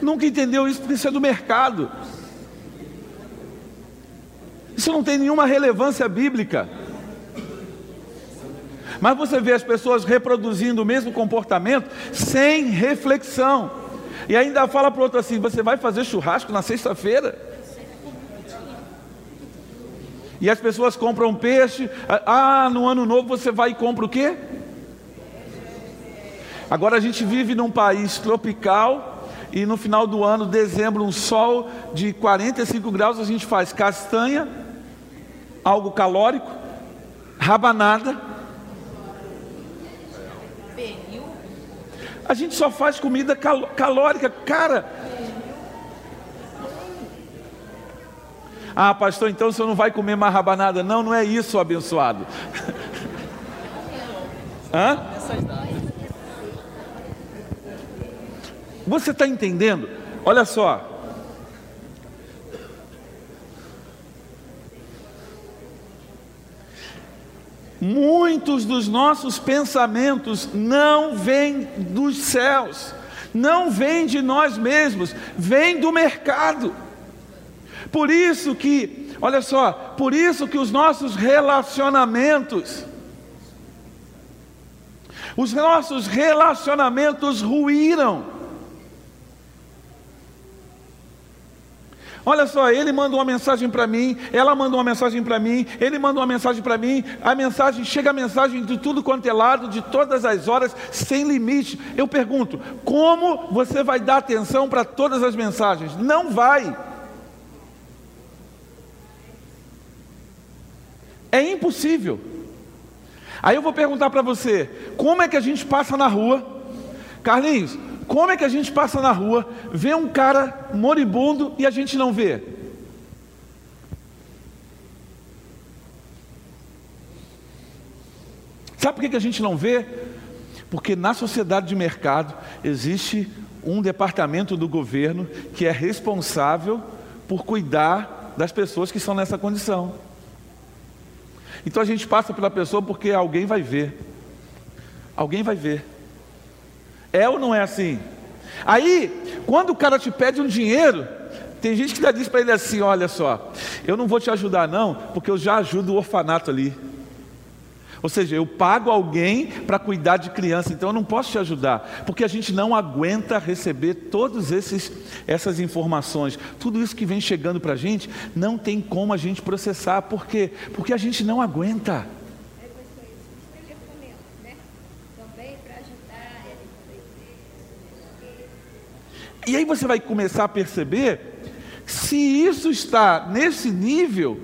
Nunca entendeu isso porque isso é do mercado. Isso não tem nenhuma relevância bíblica. Mas você vê as pessoas reproduzindo o mesmo comportamento sem reflexão. E ainda fala para o outro assim: você vai fazer churrasco na sexta-feira? E as pessoas compram peixe. Ah, no ano novo você vai e compra o quê? Agora a gente vive num país tropical e no final do ano, dezembro, um sol de 45 graus, a gente faz castanha, algo calórico, rabanada. A gente só faz comida cal calórica, cara. Ah, pastor, então você não vai comer mais rabanada? Não, não é isso, abençoado. Hã? Você está entendendo? Olha só. Muitos dos nossos pensamentos não vêm dos céus, não vêm de nós mesmos, vêm do mercado. Por isso que, olha só, por isso que os nossos relacionamentos, os nossos relacionamentos ruíram. Olha só, ele manda uma mensagem para mim, ela manda uma mensagem para mim, ele manda uma mensagem para mim, a mensagem chega a mensagem de tudo quanto é lado, de todas as horas, sem limite. Eu pergunto: como você vai dar atenção para todas as mensagens? Não vai. É impossível. Aí eu vou perguntar para você: como é que a gente passa na rua? Carlinhos, como é que a gente passa na rua, vê um cara moribundo e a gente não vê? Sabe por que a gente não vê? Porque na sociedade de mercado existe um departamento do governo que é responsável por cuidar das pessoas que estão nessa condição. Então a gente passa pela pessoa porque alguém vai ver. Alguém vai ver. É ou não é assim? Aí, quando o cara te pede um dinheiro, tem gente que já diz para ele assim: Olha só, eu não vou te ajudar, não, porque eu já ajudo o orfanato ali. Ou seja, eu pago alguém para cuidar de criança, então eu não posso te ajudar, porque a gente não aguenta receber todas essas informações, tudo isso que vem chegando para a gente, não tem como a gente processar, por quê? Porque a gente não aguenta. E aí você vai começar a perceber se isso está nesse nível,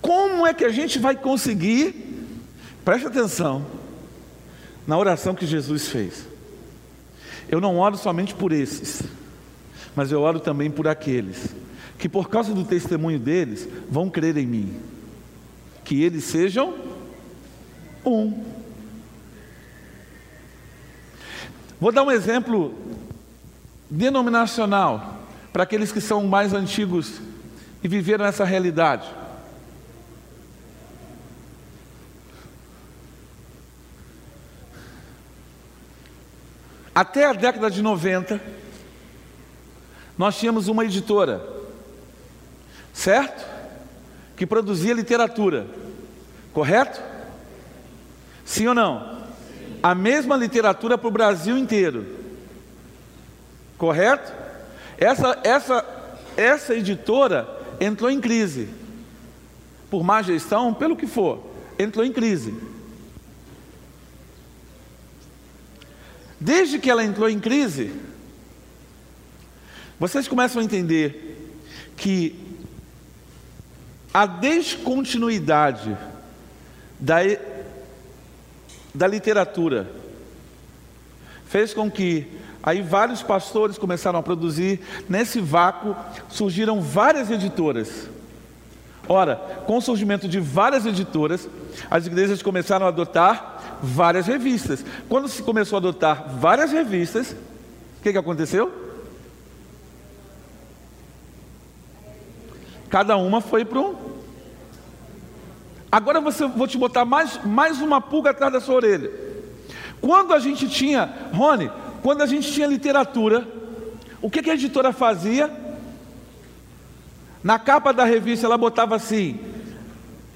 como é que a gente vai conseguir? Preste atenção na oração que Jesus fez. Eu não oro somente por esses, mas eu oro também por aqueles que, por causa do testemunho deles, vão crer em mim. Que eles sejam um. Vou dar um exemplo denominacional para aqueles que são mais antigos e viveram essa realidade. Até a década de 90, nós tínhamos uma editora, certo? Que produzia literatura, correto? Sim ou não? A mesma literatura para o Brasil inteiro. Correto? Essa, essa, essa editora entrou em crise. Por má gestão, pelo que for, entrou em crise. Desde que ela entrou em crise, vocês começam a entender que a descontinuidade da da literatura. Fez com que aí vários pastores começaram a produzir, nesse vácuo surgiram várias editoras. Ora, com o surgimento de várias editoras, as igrejas começaram a adotar várias revistas. Quando se começou a adotar várias revistas, o que, que aconteceu? Cada uma foi para um Agora você vou te botar mais, mais uma pulga atrás da sua orelha. Quando a gente tinha, Rony, quando a gente tinha literatura, o que, que a editora fazia? Na capa da revista ela botava assim: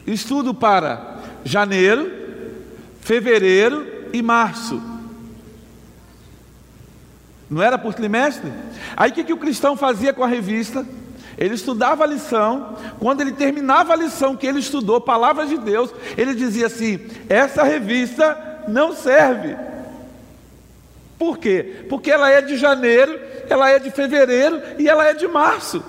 estudo para janeiro, fevereiro e março. Não era por trimestre? Aí o que, que o cristão fazia com a revista? Ele estudava a lição, quando ele terminava a lição que ele estudou, palavras de Deus, ele dizia assim: essa revista não serve. Por quê? Porque ela é de janeiro, ela é de fevereiro e ela é de março.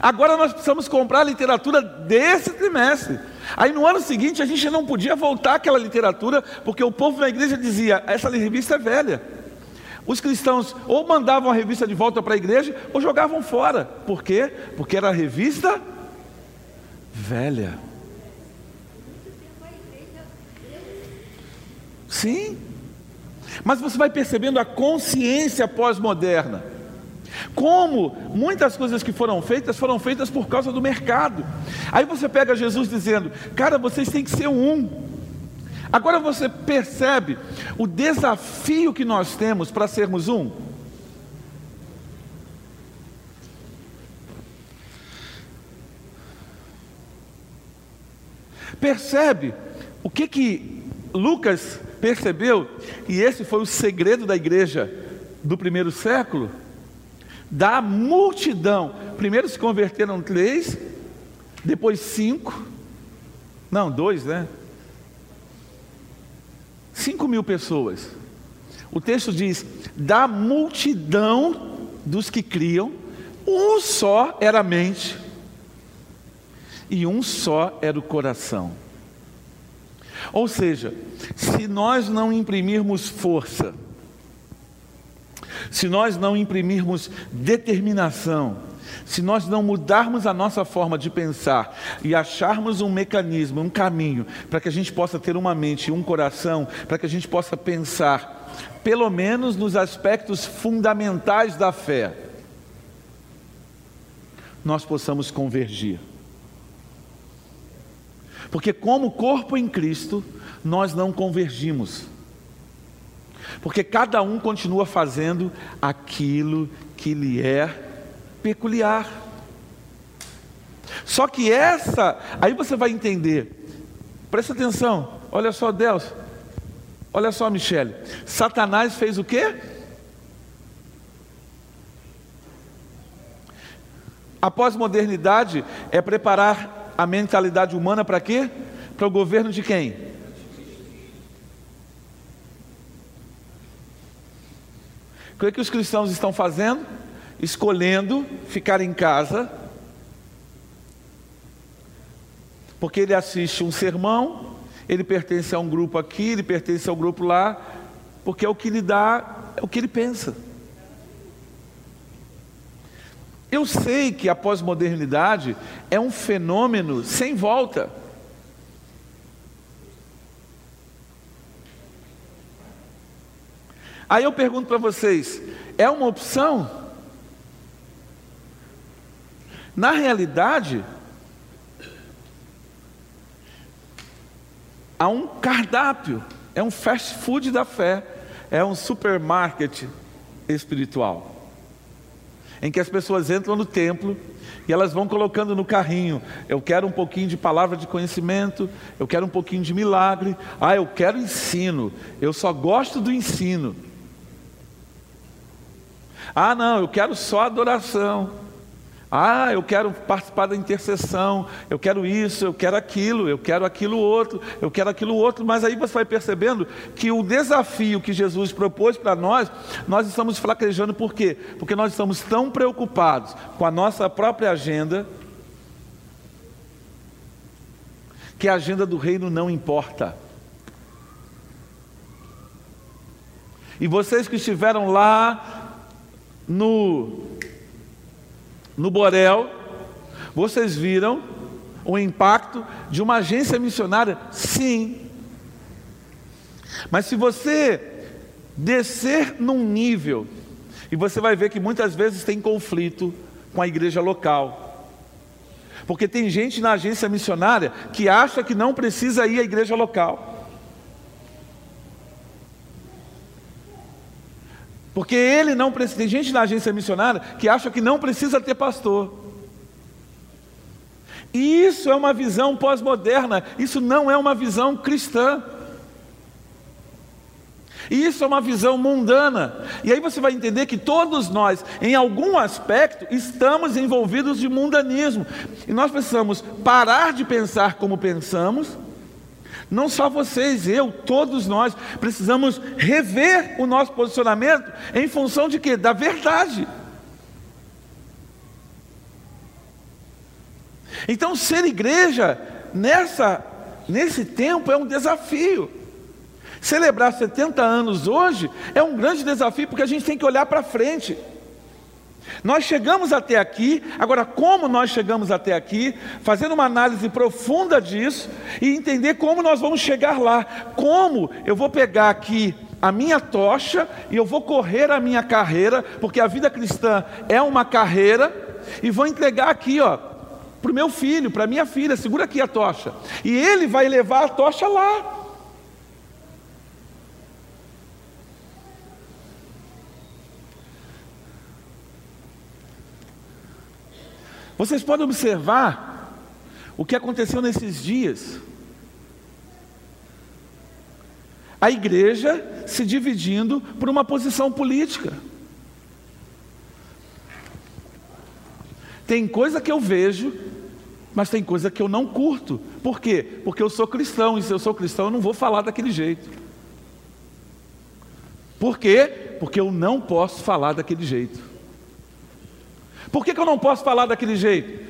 Agora nós precisamos comprar a literatura desse trimestre. Aí no ano seguinte a gente não podia voltar àquela literatura, porque o povo na igreja dizia: essa revista é velha. Os cristãos ou mandavam a revista de volta para a igreja ou jogavam fora. Por quê? Porque era revista velha. Sim. Mas você vai percebendo a consciência pós-moderna. Como muitas coisas que foram feitas foram feitas por causa do mercado. Aí você pega Jesus dizendo: Cara, vocês têm que ser um. Agora você percebe o desafio que nós temos para sermos um? Percebe o que que Lucas percebeu? E esse foi o segredo da igreja do primeiro século da multidão. Primeiro se converteram três, depois cinco, não, dois, né? Cinco mil pessoas. O texto diz: da multidão dos que criam, um só era a mente, e um só era o coração. Ou seja, se nós não imprimirmos força, se nós não imprimirmos determinação, se nós não mudarmos a nossa forma de pensar e acharmos um mecanismo, um caminho, para que a gente possa ter uma mente e um coração, para que a gente possa pensar, pelo menos nos aspectos fundamentais da fé, nós possamos convergir. Porque, como corpo em Cristo, nós não convergimos. Porque cada um continua fazendo aquilo que lhe é peculiar. Só que essa, aí você vai entender. Presta atenção. Olha só, Deus. Olha só, Michele. Satanás fez o quê? A pós-modernidade é preparar a mentalidade humana para quê? Para o governo de quem? O que, é que os cristãos estão fazendo? Escolhendo ficar em casa, porque ele assiste um sermão, ele pertence a um grupo aqui, ele pertence ao grupo lá, porque é o que lhe dá, é o que ele pensa. Eu sei que a pós-modernidade é um fenômeno sem volta. Aí eu pergunto para vocês: é uma opção? Na realidade, há um cardápio, é um fast food da fé, é um supermarket espiritual. Em que as pessoas entram no templo e elas vão colocando no carrinho: eu quero um pouquinho de palavra de conhecimento, eu quero um pouquinho de milagre, ah, eu quero ensino, eu só gosto do ensino. Ah, não, eu quero só adoração. Ah, eu quero participar da intercessão, eu quero isso, eu quero aquilo, eu quero aquilo outro, eu quero aquilo outro, mas aí você vai percebendo que o desafio que Jesus propôs para nós, nós estamos fraquejando por quê? Porque nós estamos tão preocupados com a nossa própria agenda, que a agenda do reino não importa. E vocês que estiveram lá no, no Borel, vocês viram o impacto de uma agência missionária? Sim. Mas se você descer num nível, e você vai ver que muitas vezes tem conflito com a igreja local. Porque tem gente na agência missionária que acha que não precisa ir à igreja local. Porque ele não precisa. Tem gente na agência missionária que acha que não precisa ter pastor. E isso é uma visão pós-moderna, isso não é uma visão cristã. Isso é uma visão mundana. E aí você vai entender que todos nós, em algum aspecto, estamos envolvidos de mundanismo. E nós precisamos parar de pensar como pensamos. Não só vocês, eu, todos nós precisamos rever o nosso posicionamento em função de quê? Da verdade. Então, ser igreja nessa nesse tempo é um desafio. Celebrar 70 anos hoje é um grande desafio porque a gente tem que olhar para frente. Nós chegamos até aqui, agora, como nós chegamos até aqui, fazendo uma análise profunda disso e entender como nós vamos chegar lá. Como eu vou pegar aqui a minha tocha e eu vou correr a minha carreira, porque a vida cristã é uma carreira, e vou entregar aqui, ó, para o meu filho, para minha filha, segura aqui a tocha. E ele vai levar a tocha lá. Vocês podem observar o que aconteceu nesses dias. A igreja se dividindo por uma posição política. Tem coisa que eu vejo, mas tem coisa que eu não curto. Por quê? Porque eu sou cristão, e se eu sou cristão, eu não vou falar daquele jeito. Por quê? Porque eu não posso falar daquele jeito. Por que, que eu não posso falar daquele jeito?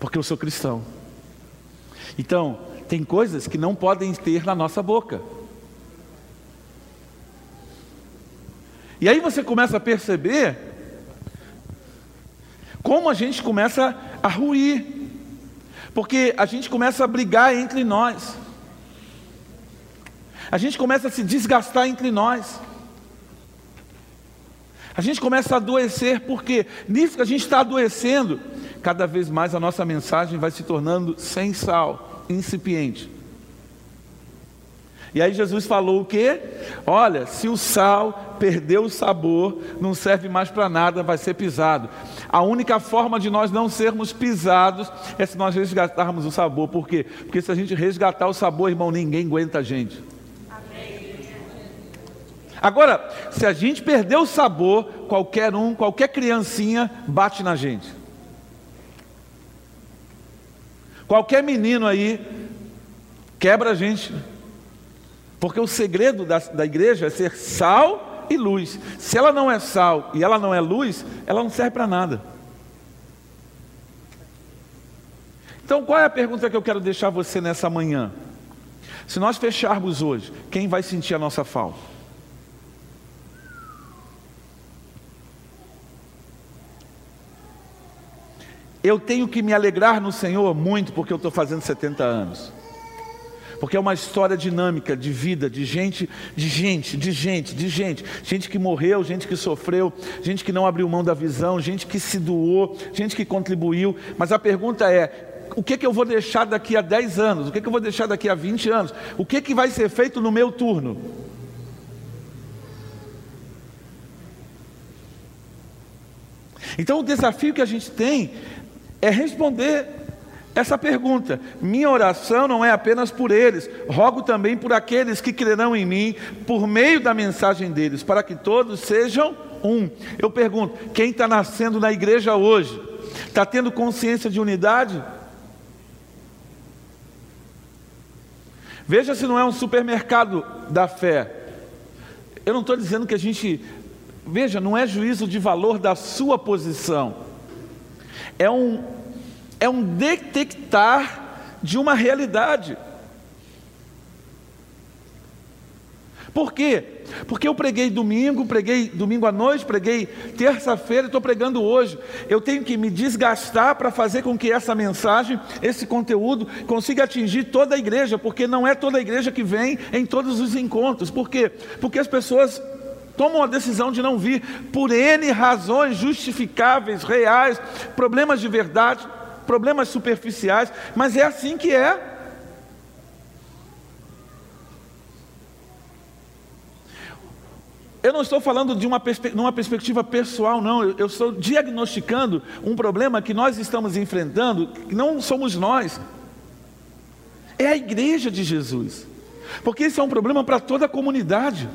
Porque eu sou cristão. Então, tem coisas que não podem ter na nossa boca. E aí você começa a perceber como a gente começa a ruir, porque a gente começa a brigar entre nós, a gente começa a se desgastar entre nós. A gente começa a adoecer, porque nisso que a gente está adoecendo, cada vez mais a nossa mensagem vai se tornando sem sal, incipiente. E aí Jesus falou o quê? Olha, se o sal perdeu o sabor, não serve mais para nada, vai ser pisado. A única forma de nós não sermos pisados é se nós resgatarmos o sabor. Por quê? Porque se a gente resgatar o sabor, irmão, ninguém aguenta a gente. Agora, se a gente perder o sabor, qualquer um, qualquer criancinha bate na gente. Qualquer menino aí quebra a gente. Porque o segredo da, da igreja é ser sal e luz. Se ela não é sal e ela não é luz, ela não serve para nada. Então, qual é a pergunta que eu quero deixar você nessa manhã? Se nós fecharmos hoje, quem vai sentir a nossa falta? Eu tenho que me alegrar no Senhor muito porque eu estou fazendo 70 anos. Porque é uma história dinâmica de vida, de gente, de gente, de gente, de gente. Gente que morreu, gente que sofreu, gente que não abriu mão da visão, gente que se doou, gente que contribuiu. Mas a pergunta é: o que, que eu vou deixar daqui a 10 anos? O que, que eu vou deixar daqui a 20 anos? O que, que vai ser feito no meu turno? Então o desafio que a gente tem é responder essa pergunta. Minha oração não é apenas por eles, rogo também por aqueles que crerão em mim por meio da mensagem deles, para que todos sejam um. Eu pergunto: quem está nascendo na igreja hoje? Está tendo consciência de unidade? Veja se não é um supermercado da fé. Eu não estou dizendo que a gente. Veja, não é juízo de valor da sua posição é um, é um detectar de uma realidade. Por quê? Porque eu preguei domingo, preguei domingo à noite, preguei terça-feira e estou pregando hoje. Eu tenho que me desgastar para fazer com que essa mensagem, esse conteúdo, consiga atingir toda a igreja, porque não é toda a igreja que vem em todos os encontros. Por quê? Porque as pessoas tomam a decisão de não vir por N razões justificáveis, reais, problemas de verdade, problemas superficiais, mas é assim que é. Eu não estou falando de uma, perspe uma perspectiva pessoal, não. Eu, eu estou diagnosticando um problema que nós estamos enfrentando, que não somos nós, é a igreja de Jesus. Porque isso é um problema para toda a comunidade.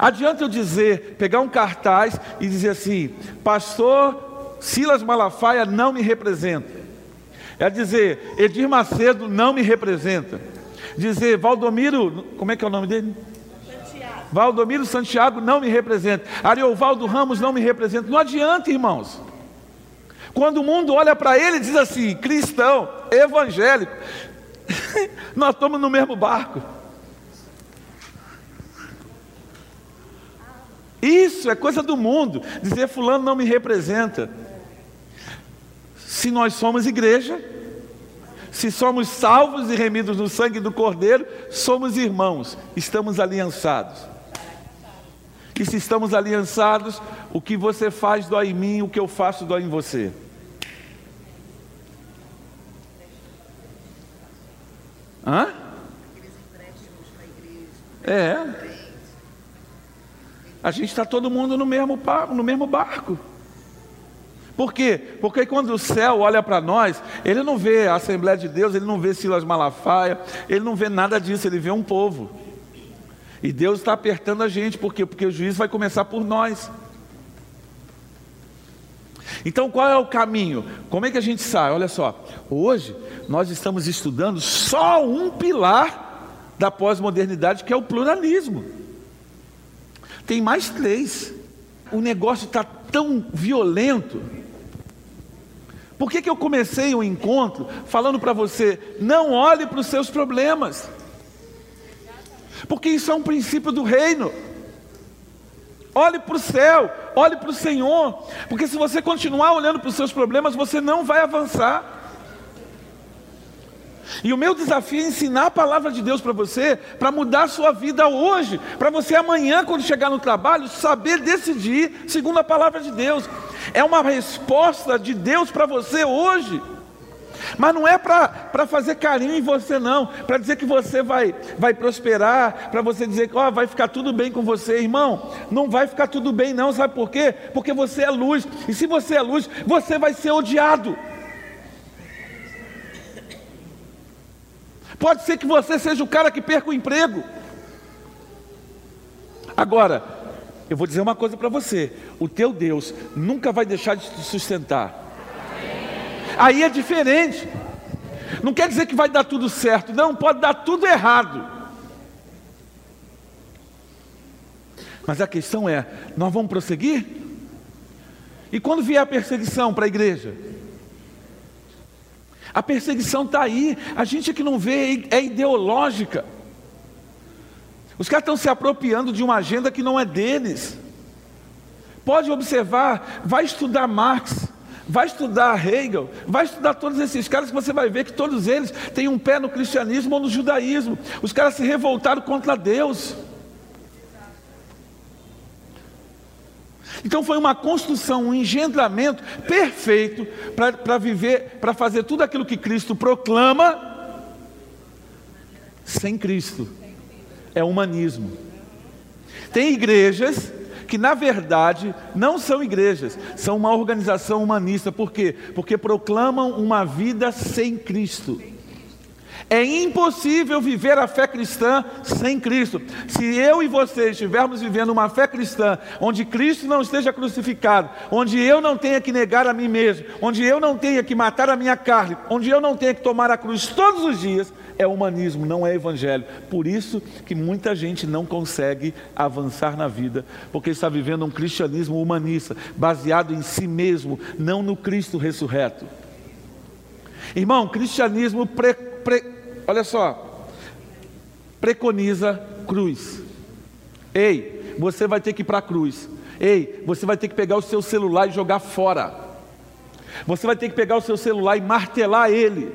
Adianta eu dizer, pegar um cartaz e dizer assim: Pastor Silas Malafaia não me representa. É dizer, Edir Macedo não me representa. Dizer, Valdomiro, como é que é o nome dele? Santiago. Valdomiro Santiago não me representa. Ariovaldo Ramos não me representa. Não adianta, irmãos. Quando o mundo olha para ele e diz assim, cristão, evangélico, nós estamos no mesmo barco. Isso é coisa do mundo. Dizer fulano não me representa. Se nós somos igreja, se somos salvos e remidos no sangue do Cordeiro, somos irmãos, estamos aliançados. E se estamos aliançados, o que você faz dói em mim, o que eu faço dói em você. Hã? É. A gente está todo mundo no mesmo, no mesmo barco. Por quê? Porque quando o céu olha para nós, ele não vê a Assembleia de Deus, ele não vê Silas Malafaia, ele não vê nada disso, ele vê um povo. E Deus está apertando a gente, por quê? Porque o juízo vai começar por nós. Então qual é o caminho? Como é que a gente sai? Olha só, hoje nós estamos estudando só um pilar da pós-modernidade, que é o pluralismo. Tem mais três. O negócio está tão violento. Por que, que eu comecei o encontro falando para você: não olhe para os seus problemas? Porque isso é um princípio do reino. Olhe para o céu, olhe para o Senhor, porque se você continuar olhando para os seus problemas, você não vai avançar. E o meu desafio é ensinar a palavra de Deus para você, para mudar a sua vida hoje, para você amanhã, quando chegar no trabalho, saber decidir segundo a palavra de Deus. É uma resposta de Deus para você hoje. Mas não é para fazer carinho em você, não, para dizer que você vai, vai prosperar, para você dizer que oh, vai ficar tudo bem com você, irmão. Não vai ficar tudo bem, não, sabe por quê? Porque você é luz, e se você é luz, você vai ser odiado. Pode ser que você seja o cara que perca o emprego. Agora, eu vou dizer uma coisa para você: o teu Deus nunca vai deixar de te sustentar. Aí é diferente. Não quer dizer que vai dar tudo certo, não, pode dar tudo errado. Mas a questão é: nós vamos prosseguir? E quando vier a perseguição para a igreja? A perseguição está aí, a gente que não vê é ideológica. Os caras estão se apropriando de uma agenda que não é deles. Pode observar, vai estudar Marx, vai estudar Hegel, vai estudar todos esses caras que você vai ver que todos eles têm um pé no cristianismo ou no judaísmo. Os caras se revoltaram contra Deus. Então foi uma construção, um engendramento perfeito para viver, para fazer tudo aquilo que Cristo proclama sem Cristo. É humanismo. Tem igrejas que na verdade não são igrejas, são uma organização humanista. Por quê? Porque proclamam uma vida sem Cristo. É impossível viver a fé cristã sem Cristo. Se eu e você estivermos vivendo uma fé cristã onde Cristo não esteja crucificado, onde eu não tenha que negar a mim mesmo, onde eu não tenha que matar a minha carne, onde eu não tenha que tomar a cruz todos os dias, é humanismo, não é evangelho. Por isso que muita gente não consegue avançar na vida, porque está vivendo um cristianismo humanista, baseado em si mesmo, não no Cristo ressurreto. Irmão, cristianismo pre, pre, olha só, preconiza cruz. Ei, você vai ter que ir para a cruz. Ei, você vai ter que pegar o seu celular e jogar fora. Você vai ter que pegar o seu celular e martelar ele.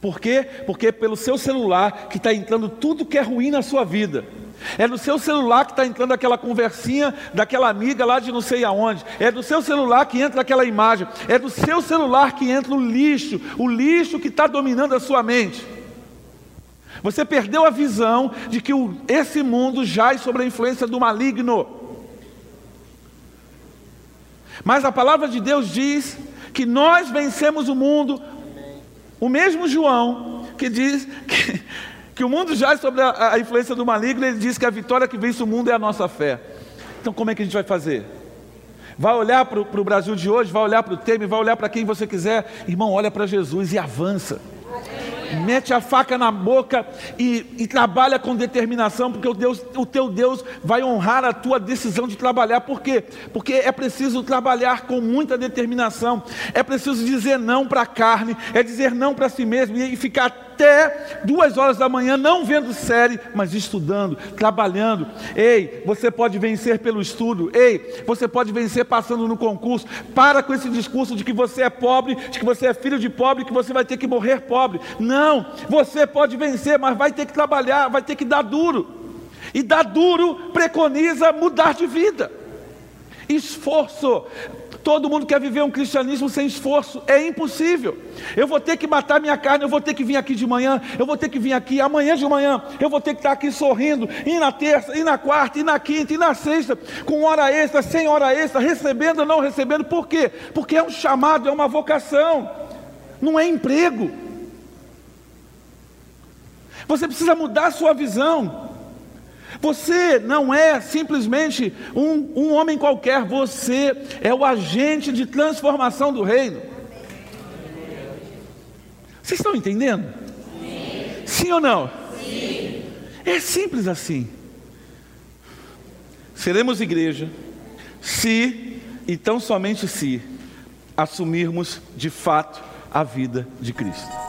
Por quê? Porque é pelo seu celular que está entrando tudo que é ruim na sua vida. É no seu celular que está entrando aquela conversinha daquela amiga lá de não sei aonde. É do seu celular que entra aquela imagem. É do seu celular que entra o lixo, o lixo que está dominando a sua mente. Você perdeu a visão de que o, esse mundo jaz sobre a influência do maligno. Mas a palavra de Deus diz que nós vencemos o mundo. O mesmo João que diz que, que o mundo é sobre a, a influência do maligno, ele diz que a vitória que vence o mundo é a nossa fé. Então, como é que a gente vai fazer? Vai olhar para o Brasil de hoje, vai olhar para o Temer, vai olhar para quem você quiser. Irmão, olha para Jesus e avança mete a faca na boca e, e, trabalha com determinação, porque o, Deus, o teu Deus vai honrar a tua decisão de trabalhar. Por quê? Porque é preciso trabalhar com muita determinação, é preciso dizer não para a carne, é dizer não para si mesmo e ficar até duas horas da manhã, não vendo série, mas estudando, trabalhando. Ei, você pode vencer pelo estudo. Ei, você pode vencer passando no concurso. Para com esse discurso de que você é pobre, de que você é filho de pobre, que você vai ter que morrer pobre. Não, você pode vencer, mas vai ter que trabalhar, vai ter que dar duro. E dar duro preconiza mudar de vida. Esforço. Todo mundo quer viver um cristianismo sem esforço, é impossível. Eu vou ter que matar minha carne, eu vou ter que vir aqui de manhã, eu vou ter que vir aqui amanhã de manhã, eu vou ter que estar aqui sorrindo, e na terça, e na quarta, e na quinta, e na sexta, com hora extra, sem hora extra, recebendo ou não recebendo, por quê? Porque é um chamado, é uma vocação, não é emprego. Você precisa mudar a sua visão. Você não é simplesmente um, um homem qualquer, você é o agente de transformação do reino. Vocês estão entendendo? Sim, Sim ou não? Sim. É simples assim. Seremos igreja se, e tão somente se, assumirmos de fato a vida de Cristo.